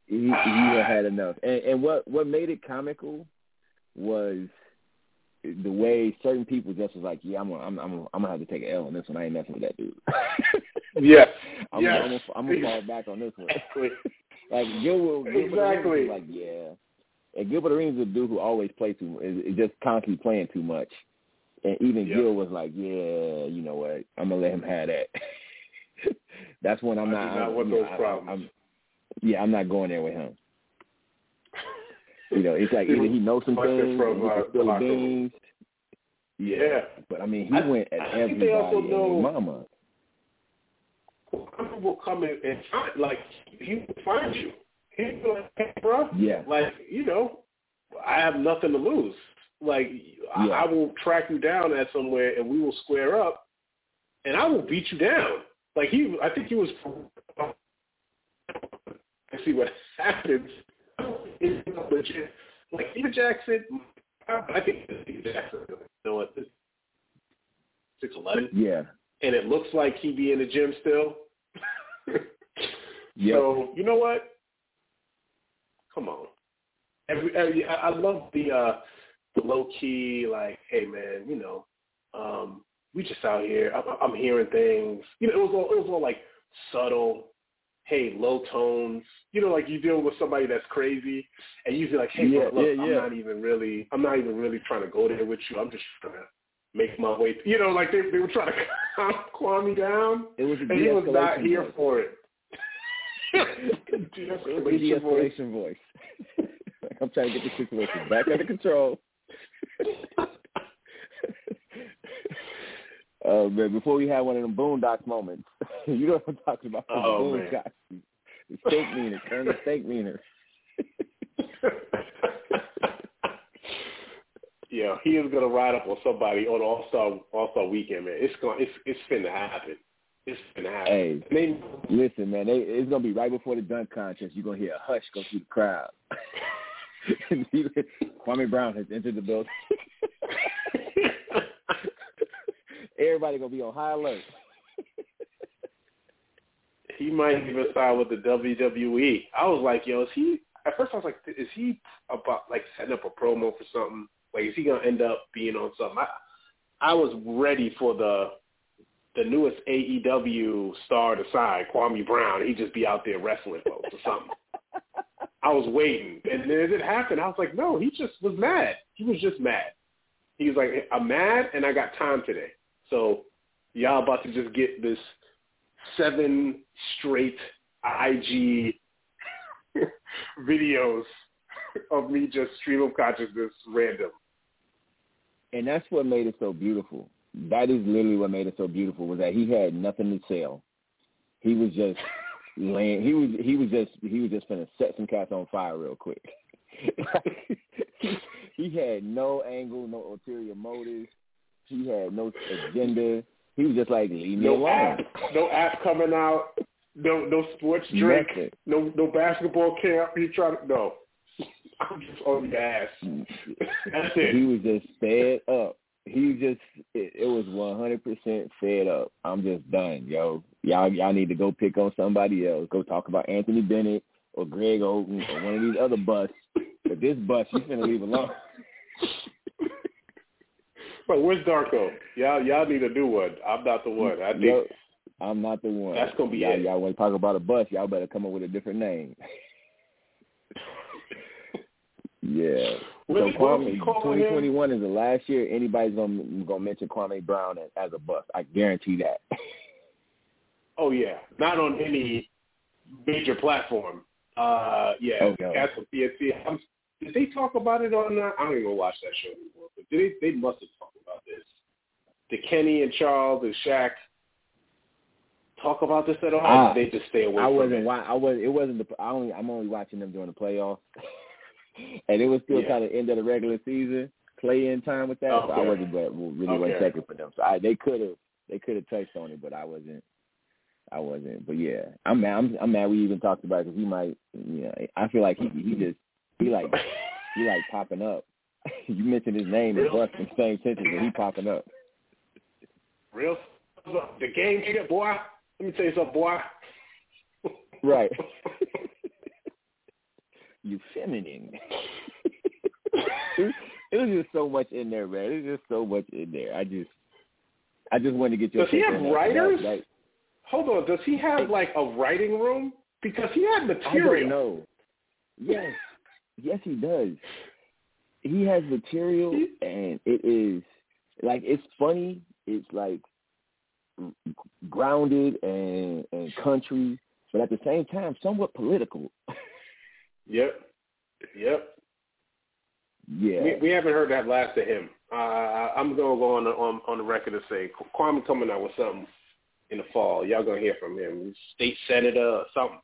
Speaker 4: He he had enough. And, and what what made it comical was the way certain people just was like, yeah, I'm gonna, I'm I'm gonna, I'm gonna have to take an L on this one. I ain't messing with that dude.
Speaker 5: Yes.
Speaker 4: I'm,
Speaker 5: Yes.
Speaker 4: gonna, I'm, gonna, I'm gonna fall back on this one.
Speaker 5: Exactly.
Speaker 4: like Gilbert, Gilbert
Speaker 5: Exactly.
Speaker 4: Like yeah, and Gilbert Arenas is a dude who always plays too, is, is just constantly playing too much. And even
Speaker 5: Yeah.
Speaker 4: Gil was like, yeah, you know what, I'm gonna let him have that. That's when I'm
Speaker 5: I
Speaker 4: not.
Speaker 5: do not want
Speaker 4: you know,
Speaker 5: those
Speaker 4: I-
Speaker 5: problems.
Speaker 4: I'm, yeah, I'm not going there with him. You know, it's like either he knows some things,
Speaker 5: from, uh,
Speaker 4: can spill the
Speaker 5: locker room.
Speaker 4: beans.
Speaker 5: Yeah.
Speaker 4: But I mean, he
Speaker 5: I-
Speaker 4: went at
Speaker 5: I think they
Speaker 4: everybody
Speaker 5: also
Speaker 4: and
Speaker 5: know-
Speaker 4: mama.
Speaker 5: Come in and find, like, he will find you. He'll be like, hey, bro,
Speaker 4: Yeah.
Speaker 5: like, you know, I have nothing to lose. Like, I,
Speaker 4: Yeah.
Speaker 5: I will track you down at somewhere and we will square up and I will beat you down. Like, he, I think he was, and see what happens. It's legit. Like, Steve Jackson, I think Steve Jackson, you know what, 6'11",
Speaker 4: Yeah.
Speaker 5: and it looks like he be in the gym still.
Speaker 4: Yep.
Speaker 5: So you know what? Come on. Every, every I I love the uh the low key like, hey man, you know, um, we just out here. I'm, I'm hearing things. You know, it was all it was all like subtle. Hey, low tones. You know, like you deal with somebody that's crazy, and you be like, hey,
Speaker 4: Yeah,
Speaker 5: bro, look,
Speaker 4: yeah,
Speaker 5: I'm
Speaker 4: yeah.
Speaker 5: not even really, I'm not even really trying to go there with you. I'm just trying to make my way. You know, like they they were trying to calm me down,
Speaker 4: It was a
Speaker 5: and he was not here
Speaker 4: voice.
Speaker 5: for it.
Speaker 4: It was a
Speaker 5: De-escalation voice.
Speaker 4: voice. I'm trying to get the situation back under control. Uh, before we have one of them boondocks moments, you know what I'm talking about?
Speaker 5: Oh,
Speaker 4: the
Speaker 5: man.
Speaker 4: The Stinkmeaner, turn the Stinkmeaner.
Speaker 5: yeah, he is gonna ride up on somebody on All Star All Star Weekend, man. It's going it's it's finna happen. It's finna happen.
Speaker 4: Hey,
Speaker 5: They,
Speaker 4: listen, man, they, it's gonna be right before the dunk contest. You're gonna hear a hush go through the crowd. Kwame Brown has entered the building. Everybody gonna be on high alert.
Speaker 5: he might even sign with the WWE. I was like, yo, is he? At first, I was like, is he about like setting up a promo for something? Like, is he gonna end up being on something? I, I was ready for the the newest AEW star to sign, Kwame Brown. He'd just be out there wrestling folks or something. I was waiting, and then it happened, I was like, no, he just was mad. He was just mad. He was like, I'm mad, and I got time today. So y'all about to just get this seven straight IG videos of me just stream of consciousness random.
Speaker 4: and that's what made it so beautiful. That is literally what made it so beautiful was that he had nothing to sell. He was just laying. He was he was just he was just gonna set some cats on fire real quick. he, he had no angle, no ulterior motives. He had no agenda. He was just like leave me
Speaker 5: No
Speaker 4: alone.
Speaker 5: app, no app coming out. No no sports drink.
Speaker 4: Nothing.
Speaker 5: No no basketball camp. You try to no. I'm just on ass. That's it.
Speaker 4: He was just fed up. He just it, it was one hundred percent fed up. I'm just done, yo. Y'all y'all need to go pick on somebody else. Go talk about Anthony Bennett or Greg Oden or one of these other busts. But this bust you finna leave alone.
Speaker 5: But where's Darko? Y'all y'all need to do one. I'm not the one. I think
Speaker 4: Yo, I'm not the one.
Speaker 5: That's gonna be
Speaker 4: y'all,
Speaker 5: it.
Speaker 4: Y'all want to talk about a bus? Y'all better come up with a different name. yeah.
Speaker 5: What
Speaker 4: so
Speaker 5: what
Speaker 4: Kwame,
Speaker 5: he calling
Speaker 4: 2021 is the last year anybody's gonna gonna mention Kwame Brown as, as a bus. I guarantee that.
Speaker 5: Oh yeah, not on any major platform. Uh, yeah,
Speaker 4: Oh, no.
Speaker 5: Cats on PSC. I'm, did they talk about it on? Uh, I don't even watch that show anymore. But did they? They must have talked about this. Did Kenny and Charles and Shaq talk about this at all? Or ah, did they just stay away
Speaker 4: I
Speaker 5: from
Speaker 4: wasn't.
Speaker 5: it?
Speaker 4: Wa- I was. It wasn't the. I only. I'm only watching them during the playoffs, and it was still
Speaker 5: Yeah.
Speaker 4: kind of end of the regular season play in time with that. So I wasn't but really wasn't checking for them. So I, they could have. They could have touched on it, but I wasn't. I wasn't. But yeah, I'm mad. I'm, I'm mad. We even talked about it because he might. You know, I feel like he he just he like he like popping up. you mentioned his name and bust in the same sentence, and he popping up.
Speaker 5: Real the game changer, boy. Let me tell you something, boy.
Speaker 4: Right. you feminine. it, it was just so much in there, man. There's just so much in there. I just, I just wanted to get your.
Speaker 5: Does he have writers?
Speaker 4: That-
Speaker 5: Hold on, does he have like a writing room? Because he had material.
Speaker 4: I don't know. Yes, yes, he does. He has material, and it is like it's funny. It's like grounded and and country, but at the same time, somewhat political.
Speaker 5: yep. Yep.
Speaker 4: Yeah.
Speaker 5: We, we haven't heard that last of him. Uh, I'm gonna go on on on the record and say Kwame coming out with something in the fall. Y'all gonna hear from him. State senator, something,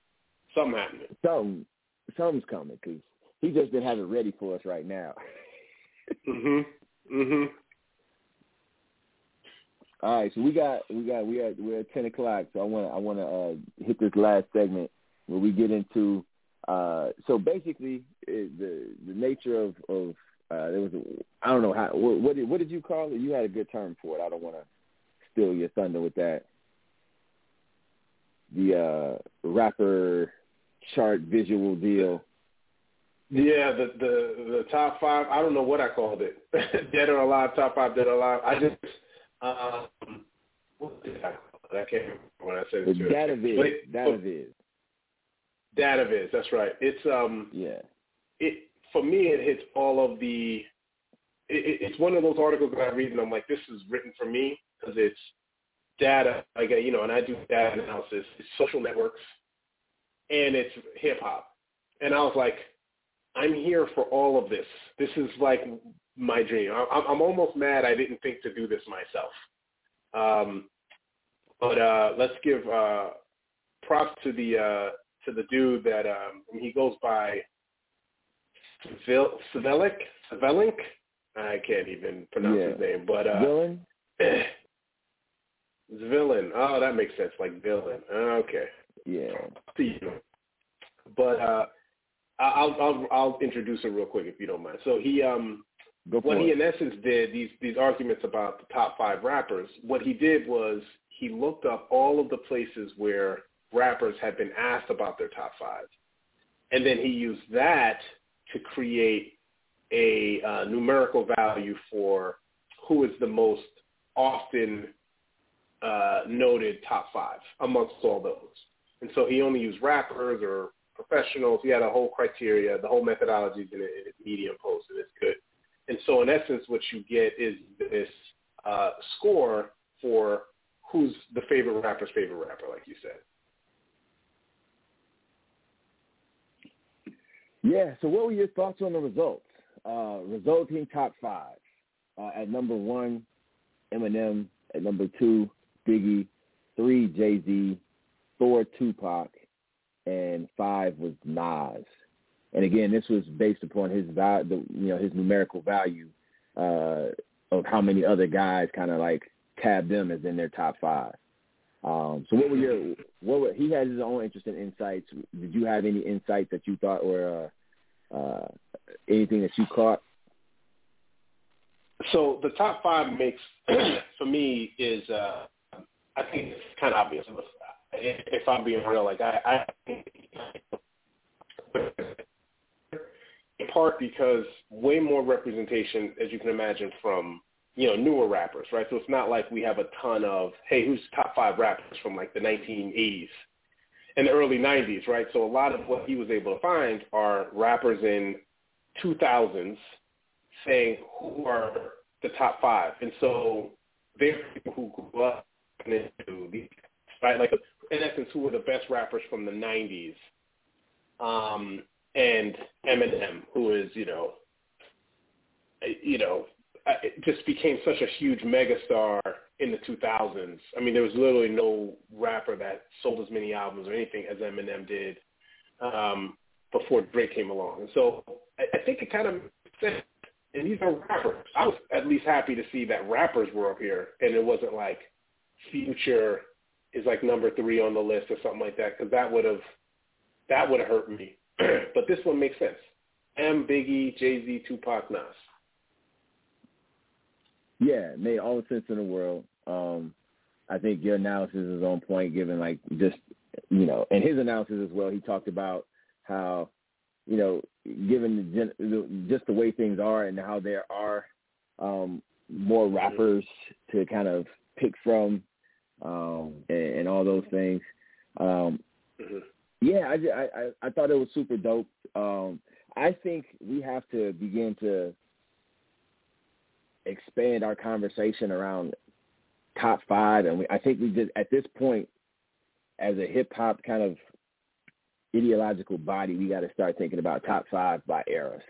Speaker 5: something happening.
Speaker 4: Something, something's coming because he just didn't have it ready for us right now.
Speaker 5: mhm. Mhm.
Speaker 4: All right, so we got we got we are we're at ten o'clock. So I want to I want to uh, hit this last segment where we get into. Uh, so basically, it, the the nature of of uh, there was a, I don't know how what what did, what did you call it? You had a good term for it. I don't want to steal your thunder with that. The uh, rapper chart visual deal.
Speaker 5: Yeah, the the the top five. I don't know what I called it. dead or alive, top five, dead or alive. I just um, what did I call it? I can't remember when I said it.
Speaker 4: Data viz. Data viz.
Speaker 5: Data viz. That's right. It's um.
Speaker 4: Yeah.
Speaker 5: It for me, it hits all of the. It, it's one of those articles that I read and I'm like, this is written for me because it's data. Like you know, and I do data analysis. It's social networks, and it's hip hop, and I was like, I'm here for all of this. This is like my dream. I'm, I'm almost mad I didn't think to do this myself. Um, but uh, let's give uh, props to the uh, to the dude that um, he goes by Svelik. Svelik. I can't even pronounce
Speaker 4: yeah.
Speaker 5: his name, but uh,
Speaker 4: villain.
Speaker 5: villain. Oh, that makes sense. Like villain. Okay.
Speaker 4: Yeah. See you.
Speaker 5: But uh, I'll I'll I'll introduce it real quick if you don't mind. So he um
Speaker 4: Go
Speaker 5: what
Speaker 4: it.
Speaker 5: he in essence did these these arguments about the top five rappers. What he did was he looked up all of the places where rappers had been asked about their top five, and then he used that to create a uh, numerical value for who is the most often uh, noted top five amongst all those. And so he only used rappers or professionals. He had a whole criteria, the whole methodology in his Medium post, and it's good. And so in essence, what you get is this uh, score for who's the favorite rapper's favorite rapper, like you said.
Speaker 4: Yeah. So what were your thoughts on the results? Uh, resulting top five. Uh, at number one, Eminem. At number two, Biggie. Three, Jay-Z. Four, Tupac. And five was Nas. And again, this was based upon his the, you know his numerical value uh, of how many other guys kind of like tabbed them as in their top five. Um, so what were your what were, he has his own interesting insights. Did you have any insights that you thought were uh, uh, anything that you caught?
Speaker 5: So the top five makes for me is uh, I think it's kind of obvious. If I'm being real, like I, I in part because way more representation, as you can imagine, from you know newer rappers, right? So it's not like we have a ton of hey, who's top five rappers from like the 1980s and the early 90s, right? So a lot of what he was able to find are rappers in 2000s saying who are the top five, and so they're people who grew up into these, right? Like in essence, who were the best rappers from the 90s. Um, and Eminem, who is you know, you know, just became such a huge megastar in the 2000s. I mean, there was literally no rapper that sold as many albums or anything as Eminem did um, before Drake came along. And so I, I think it kind of. And these are rappers. I was at least happy to see that rappers were up here, and it wasn't like Future is like number three on the list or something like that, because that would have that would have hurt me but this one makes sense. M, Biggie, Jay Z, Tupac, Nas.
Speaker 4: Yeah, made all the sense in the world. Um, I think your analysis is on point, given like just you know, and his analysis as well. He talked about how you know, given the, just the way things are and how there are um, more rappers to kind of pick from um, and, and all those things. Um,
Speaker 5: mm-hmm.
Speaker 4: Yeah, I, I I thought it was super dope. Um, I think we have to begin to expand our conversation around top five, and we, I think we just at this point, as a hip hop kind of ideological body, we got to start thinking about top five by eras.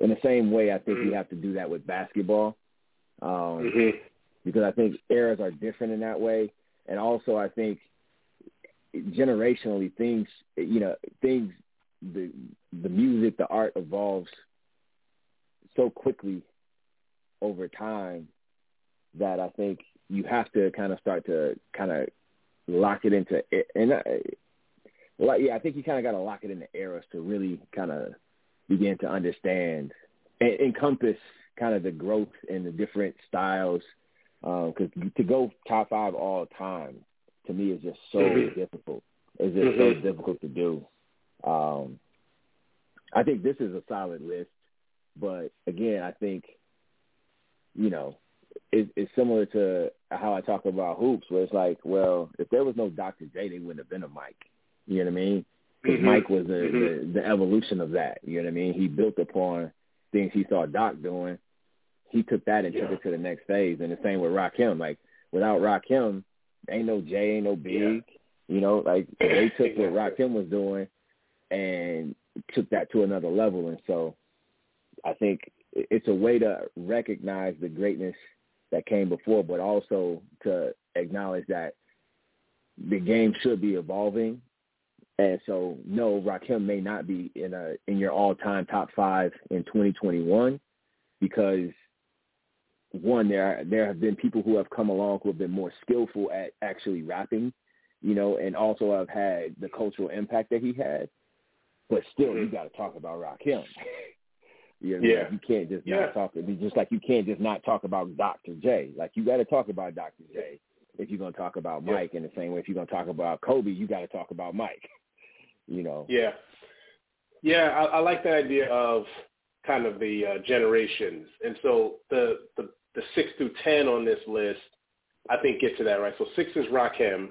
Speaker 4: In the same way, I think mm-hmm. we have to do that with basketball, um, mm-hmm. Because I think eras are different in that way, and also I think generationally things, you know, things the the music, the art evolves so quickly over time that I think you have to kind of start to kind of lock it into and like yeah, I think you kind of got to lock it into eras to really kind of begin to understand and encompass kind of the growth and the different styles. Because um, to go top five all time to me is just so mm-hmm. difficult. It's just mm-hmm. so difficult to do. Um, I think this is a solid list, but again, I think you know it, it's similar to how I talk about hoops, where it's like, well, if there was no Dr. J, they wouldn't have been a Mike. You know what I mean? Because mm-hmm. Mike was the, mm-hmm. the the evolution of that. You know what I mean? He built upon things he saw Doc doing. He took that and yeah. took it to the next phase. And the same with Rakim. Like without Rakim, ain't no Jay, ain't no Big. Yeah. You know, like they took what Rakim was doing and took that to another level. And so I think it's a way to recognize the greatness that came before, but also to acknowledge that the game should be evolving. And so, no, Rakim may not be in a in your all-time top five in 2021 because one, there there have been people who have come along who have been more skillful at actually rapping, you know, and also have had the cultural impact that he had. But still, mm-hmm. you got to talk about Rakim. you know, yeah. you can't just yeah. not talk. Just like you can't just not talk about Dr. J. Like you got to talk about Dr. J. If you're gonna talk about Mike, yeah. in the same way, if you're gonna talk about Kobe, you got to talk about Mike. You know.
Speaker 5: Yeah. Yeah, I, I like the idea of kind of the uh, generations, and so the the the six through ten on this list, I think get to that right. So six is Rakim,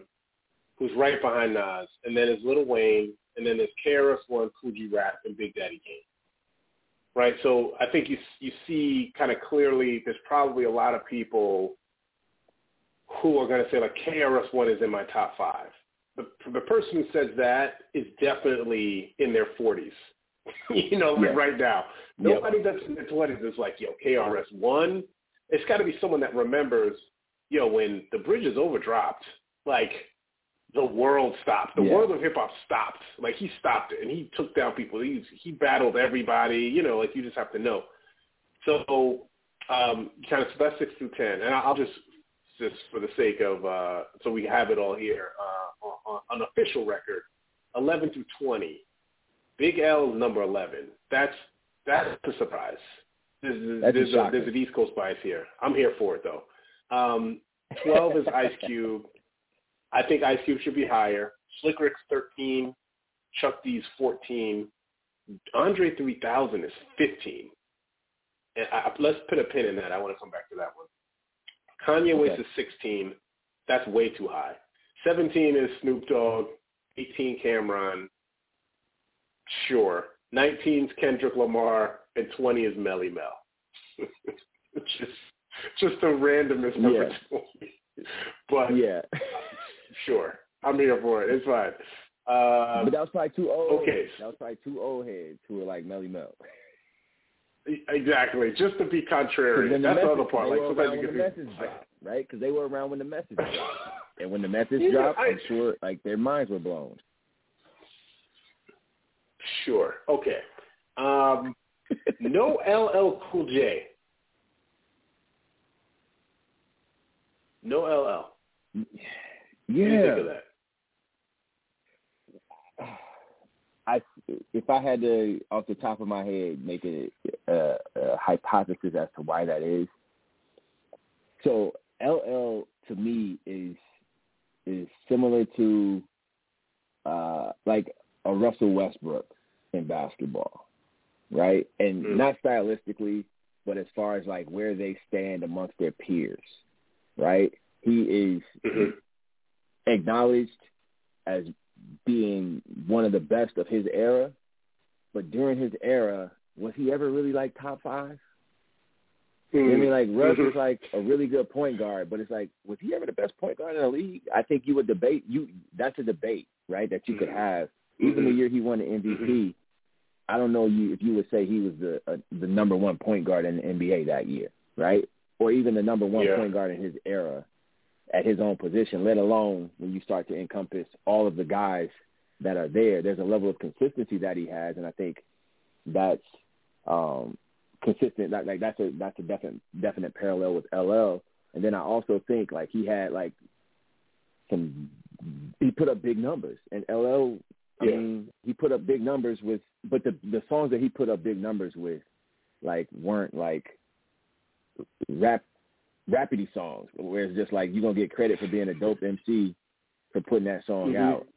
Speaker 5: who's right behind Nas, and then is Lil Wayne, and then there's KRS One, G Rap, and Big Daddy Kane. Right. So I think you you see kind of clearly there's probably a lot of people who are going to say like KRS One is in my top five. The the person who says that is definitely in their 40s. you know, yeah. right now. Nobody that's in their 20s is like, yo, KRS One it's got to be someone that remembers, you know, when the bridge is overdropped, like the world stopped. The yeah. world of hip hop stopped. Like he stopped it and he took down people. He he battled everybody. You know, like you just have to know. So um, kind of so that's six through ten, and I'll just just for the sake of uh, so we have it all here uh, on, on official record, eleven through twenty. Big L number eleven. That's that's a surprise. There's, there's, a, there's an East Coast bias here. I'm here for it though. Um, 12 is Ice Cube. I think Ice Cube should be higher. Slick Rick's 13. Chuck D's 14. Andre 3000 is 15. And I, let's put a pin in that. I want to come back to that one. Kanye okay. West is 16. That's way too high. 17 is Snoop Dogg. 18 Cam'ron. Sure. 19 is Kendrick Lamar and 20 is Melle Mel. just just a randomest number yeah. 20. But
Speaker 4: yeah,
Speaker 5: sure, I'm here for it. It's fine.
Speaker 4: Uh, but that was probably two old. Okay, heads. that was probably two old heads who were like Melle Mel.
Speaker 5: Exactly, just to be contrary. That's the other part. Like
Speaker 4: sometimes you message dropped, right? Because they were around when the message dropped, and when the message yeah, dropped, I, I'm sure like their minds were blown.
Speaker 5: Sure. Okay. Um, no LL Cool J. No LL.
Speaker 4: Yeah. What do you think of that? I, if I had to, off the top of my head, make a, a, a hypothesis as to why that is. So LL to me is is similar to uh, like a Russell Westbrook in basketball right? And mm. not stylistically, but as far as like where they stand amongst their peers, right? He is mm-hmm. acknowledged as being one of the best of his era, but during his era, was he ever really like top five? Mm-hmm. You know I mean, like Russ mm-hmm. is like a really good point guard, but it's like, was he ever the best point guard in the league? I think you would debate you. That's a debate, right? That you could mm-hmm. have. Even the mm-hmm. year he won the MVP. I don't know you if you would say he was the uh, the number one point guard in the NBA that year, right? Or even the number one yeah. point guard in his era at his own position. Let alone when you start to encompass all of the guys that are there. There's a level of consistency that he has, and I think that's um, consistent. That, like that's a that's a definite definite parallel with LL. And then I also think like he had like some he put up big numbers, and LL I yeah. mean, he put up big numbers with, but the the songs that he put up big numbers with, like weren't like rap rapidy songs, where it's just like you're gonna get credit for being a dope MC for putting that song mm-hmm. out.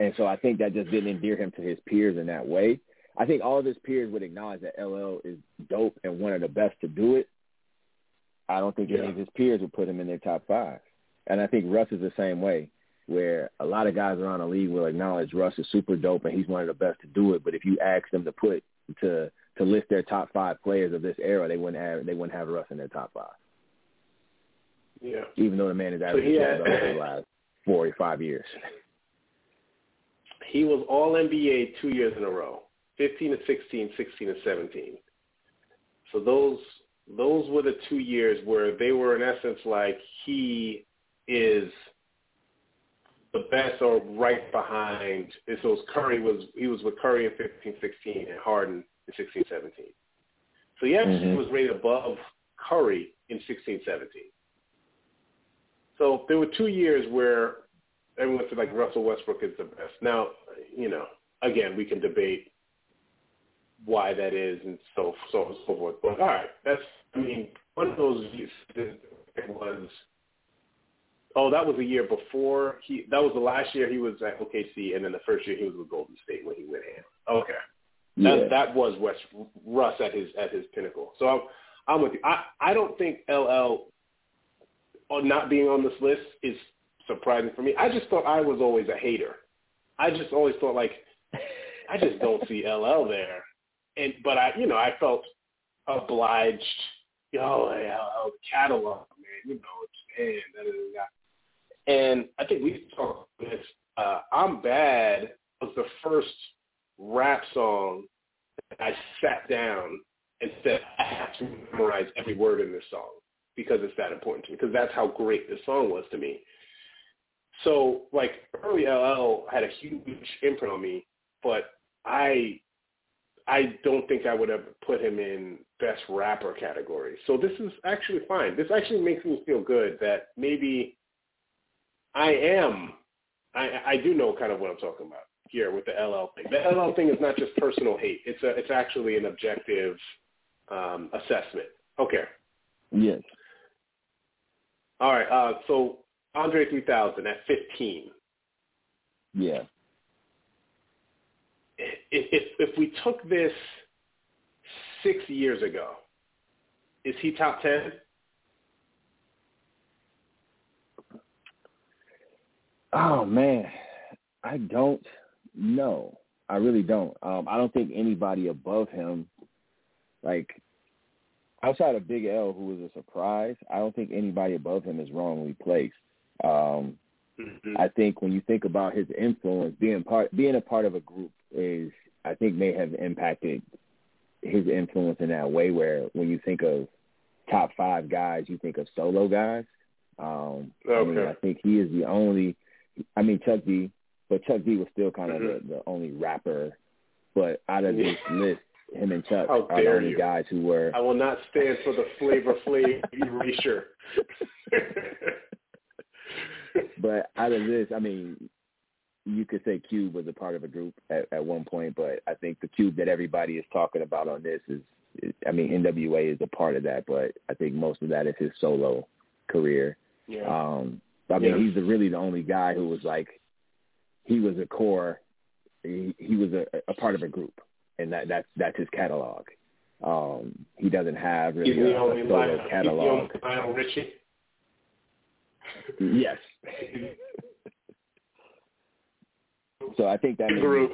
Speaker 4: And so I think that just didn't endear him to his peers in that way. I think all of his peers would acknowledge that LL is dope and one of the best to do it. I don't think yeah. any of his peers would put him in their top five. And I think Russ is the same way where a lot of guys around the league will acknowledge Russ is super dope and he's one of the best to do it. But if you ask them to put to to list their top five players of this era, they wouldn't have they wouldn't have Russ in their top five.
Speaker 5: Yeah.
Speaker 4: Even though the man is averaging so had, over the last four or five years.
Speaker 5: He was all NBA two years in a row. Fifteen and 16, 16 and seventeen. So those those were the two years where they were in essence like he is the best are right behind. And so Curry was he was with Curry in 15, 16 and Harden in 16, 17. So he actually mm-hmm. was rated above Curry in 16, 17. So there were two years where everyone said like Russell Westbrook is the best. Now, you know, again, we can debate why that is and so so so forth. But all right, that's I mean, one of those was Oh, that was the year before he. That was the last year he was at OKC, and then the first year he was with Golden State when he went in. Okay, yeah. that that was West Russ at his at his pinnacle. So I'm, I'm with you. I I don't think LL not being on this list is surprising for me. I just thought I was always a hater. I just always thought like I just don't see LL there, and but I you know I felt obliged. Yo, LL catalog, man. You know, it's man. Da, da, da, and I think we talked this. Uh, I'm Bad was the first rap song that I sat down and said, I have to memorize every word in this song because it's that important to me, because that's how great this song was to me. So, like, early LL had a huge imprint on me, but I I don't think I would have put him in best rapper category. So this is actually fine. This actually makes me feel good that maybe I am. I, I do know kind of what I'm talking about here with the LL thing. The LL thing is not just personal hate. It's a, it's actually an objective um, assessment. Okay.
Speaker 4: Yes.
Speaker 5: All right. Uh, so Andre 3000 at 15.
Speaker 4: Yeah.
Speaker 5: If, if if we took this six years ago, is he top ten?
Speaker 4: Oh man, I don't know. I really don't. Um, I don't think anybody above him, like outside of Big L, who was a surprise. I don't think anybody above him is wrongly placed. Um, mm-hmm. I think when you think about his influence, being part, being a part of a group is, I think, may have impacted his influence in that way. Where when you think of top five guys, you think of solo guys. Um, okay. I, mean, I think he is the only I mean Chuck D, but Chuck D was still kind of mm-hmm. the, the only rapper. But out of this list, him and Chuck
Speaker 5: How
Speaker 4: are the only you. guys who were.
Speaker 5: I will not stand for the flavor flav erasure.
Speaker 4: but out of this, I mean, you could say Cube was a part of a group at, at one point, but I think the Cube that everybody is talking about on this is, is, I mean, NWA is a part of that, but I think most of that is his solo career.
Speaker 5: Yeah.
Speaker 4: Um, I mean, he's the, really the only guy who was like, he was a core, he, he was a, a part of a group, and that that's that's his catalog. Um, he doesn't have really a, a solo catalog.
Speaker 5: Lionel Richie.
Speaker 4: yes. So I think that
Speaker 5: group.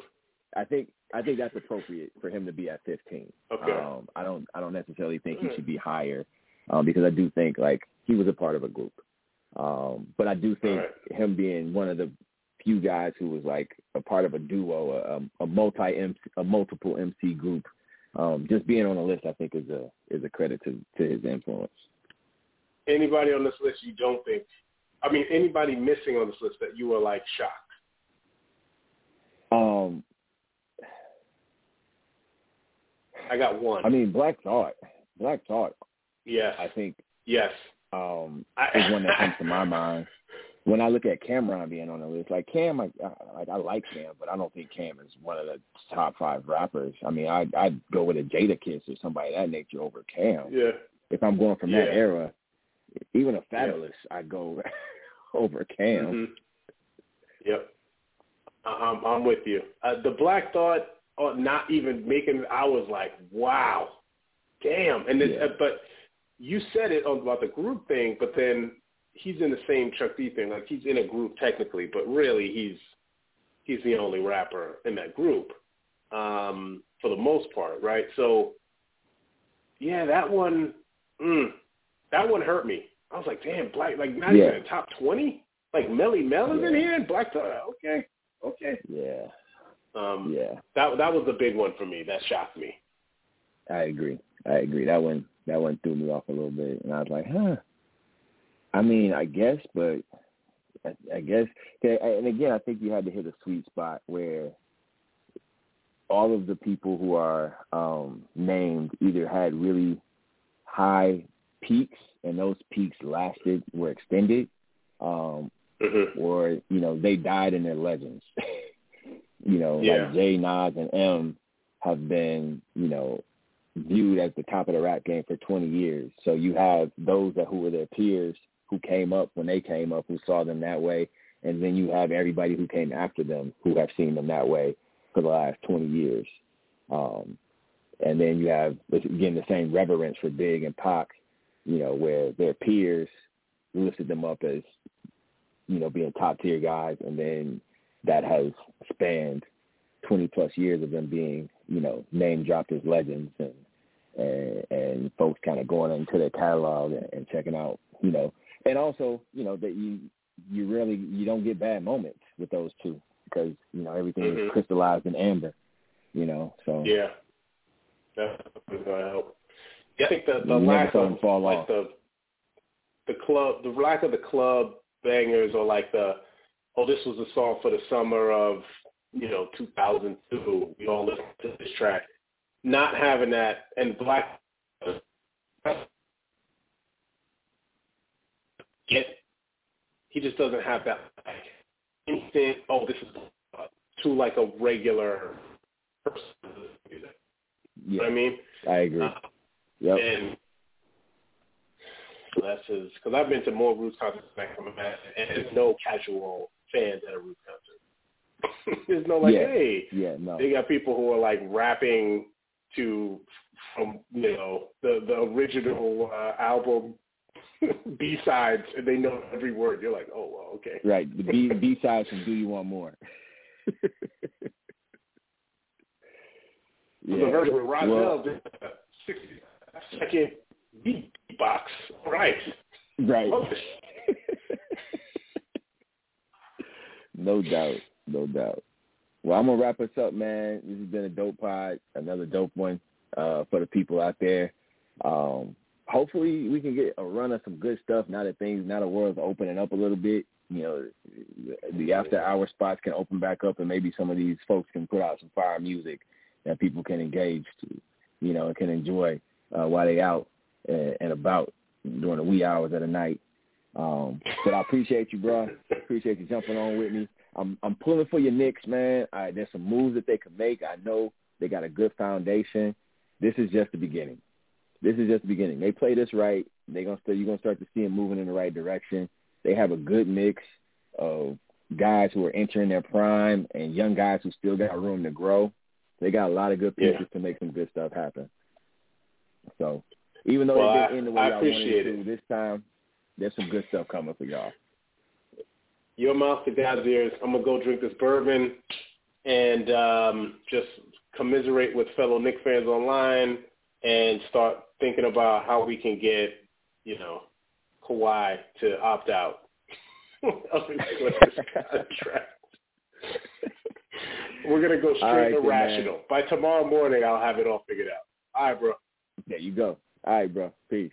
Speaker 4: I think I think that's appropriate for him to be at 15.
Speaker 5: Okay.
Speaker 4: Um, I don't I don't necessarily think he should be higher um, because I do think like he was a part of a group. Um, but I do think
Speaker 5: right.
Speaker 4: him being one of the few guys who was like a part of a duo, a, a multi MC, a multiple MC group, um, just being on the list, I think is a is a credit to to his influence.
Speaker 5: Anybody on this list you don't think? I mean, anybody missing on this list that you were like shocked?
Speaker 4: Um,
Speaker 5: I got one.
Speaker 4: I mean, Black Thought. Black Thought.
Speaker 5: Yes.
Speaker 4: I think
Speaker 5: yes.
Speaker 4: Um, is one that comes to my mind when I look at Cam'ron being on the list. Like Cam, I, I like I like Cam, but I don't think Cam is one of the top five rappers. I mean, I I'd go with a Jadakiss or somebody that nature over Cam.
Speaker 5: Yeah.
Speaker 4: If I'm going from
Speaker 5: Yeah.
Speaker 4: that era, even a Fabolous, I'd go over Cam.
Speaker 5: Mhm. Yep. I- I'm I'm with you. Uh, the Black Thought, uh, not even making. I was like, wow, damn. And it,
Speaker 4: Yeah.
Speaker 5: uh, but you said it about the group thing, but then he's in the same Chuck D thing. Like he's in a group technically, but really he's he's the only rapper in that group um, for the most part, right? So yeah, that one, mm, that one hurt me. I was like, damn, Black, like not
Speaker 4: Yeah.
Speaker 5: even in top twenty. Like Melle Mel is in here and Black Thought. Okay, okay.
Speaker 4: Yeah,
Speaker 5: Um,
Speaker 4: yeah,
Speaker 5: That that was the big one for me. That shocked me.
Speaker 4: I agree. I agree. That one that one threw me off a little bit, and I was like, huh. I mean, I guess, but I, I guess, and again, I think you had to hit a sweet spot where all of the people who are um, named either had really high peaks, and those peaks lasted, were extended, um,
Speaker 5: Mm-hmm.
Speaker 4: or you know they died in their legends. you know,
Speaker 5: Yeah.
Speaker 4: like Jay, Nas, and M have been you know viewed as the top of the rap game for 20 years. So you have those that who were their peers who came up when they came up who saw them that way, and then you have everybody who came after them who have seen them that way for the last 20 years. Um, and then you have again the same reverence for Big and Pac, you know, where their peers listed them up as you know being top tier guys, and then that has spanned 20 plus years of them being you know name dropped as legends and and, and folks kind of going into their catalog and, and checking out you know and also you know that you you really you don't get bad moments with those two because you know everything
Speaker 5: Mhm.
Speaker 4: is crystallized in amber you know so
Speaker 5: Yeah, that's gonna help. Yeah, I think the the lack of
Speaker 4: fall
Speaker 5: like
Speaker 4: off.
Speaker 5: the the club, the lack of the club bangers, or like the oh, this was a song for the summer of you know 2002. We all listened to this track. Not having that and black. Get he just doesn't have that like instant. Oh, this is uh, to like a regular person. You know
Speaker 4: yeah
Speaker 5: what I mean?
Speaker 4: I agree
Speaker 5: Uh,
Speaker 4: yep
Speaker 5: and that's his because I've been to more Roots concerts than I can imagine, and there's no casual fans at a Roots concert. there's no like,
Speaker 4: Yeah.
Speaker 5: hey,
Speaker 4: yeah no
Speaker 5: they got people who are like rapping to from you know the the original uh, album B sides, and they know every word. You're like, oh, well, okay.
Speaker 4: right the B B sides from Do You Want More
Speaker 5: The version with Rahzel
Speaker 4: Well-
Speaker 5: did a 60 second beatbox. All right.
Speaker 4: right. No doubt, no doubt. Well, I'm gonna wrap us up, man. This has been a dope pod, another dope one uh, for the people out there. Um, hopefully, we can get a run of some good stuff now that things, now the world's opening up a little bit. You know, the after hour spots can open back up, and maybe some of these folks can put out some fire music that people can engage to, you know, and can enjoy uh, while they out and, and about during the wee hours of the night. Um, but I appreciate you, bro. Appreciate you jumping on with me. I'm I'm pulling for your Knicks, man. I, there's some moves that they can make. I know they got a good foundation. This is just the beginning. This is just the beginning. They play this right. They gonna start. You're gonna start to see them moving in the right direction. They have a good mix of guys who are entering their prime and young guys who still got room to grow. They got a lot of good pieces
Speaker 5: Yeah.
Speaker 4: to make some good stuff happen. So even though
Speaker 5: Well,
Speaker 4: they didn't end the way
Speaker 5: I
Speaker 4: y'all wanted to,
Speaker 5: it.
Speaker 4: this time there's some good stuff coming for y'all.
Speaker 5: Your mouth to God's ears. I'm gonna go drink this bourbon. and um, just commiserate with fellow Knicks fans online and start thinking about how we can get, you know, Kawhi to opt out of his contract. We're gonna go straight
Speaker 4: right,
Speaker 5: irrational. By tomorrow morning, I'll have it all figured out. All right, bro.
Speaker 4: There you go. All right, bro. Peace.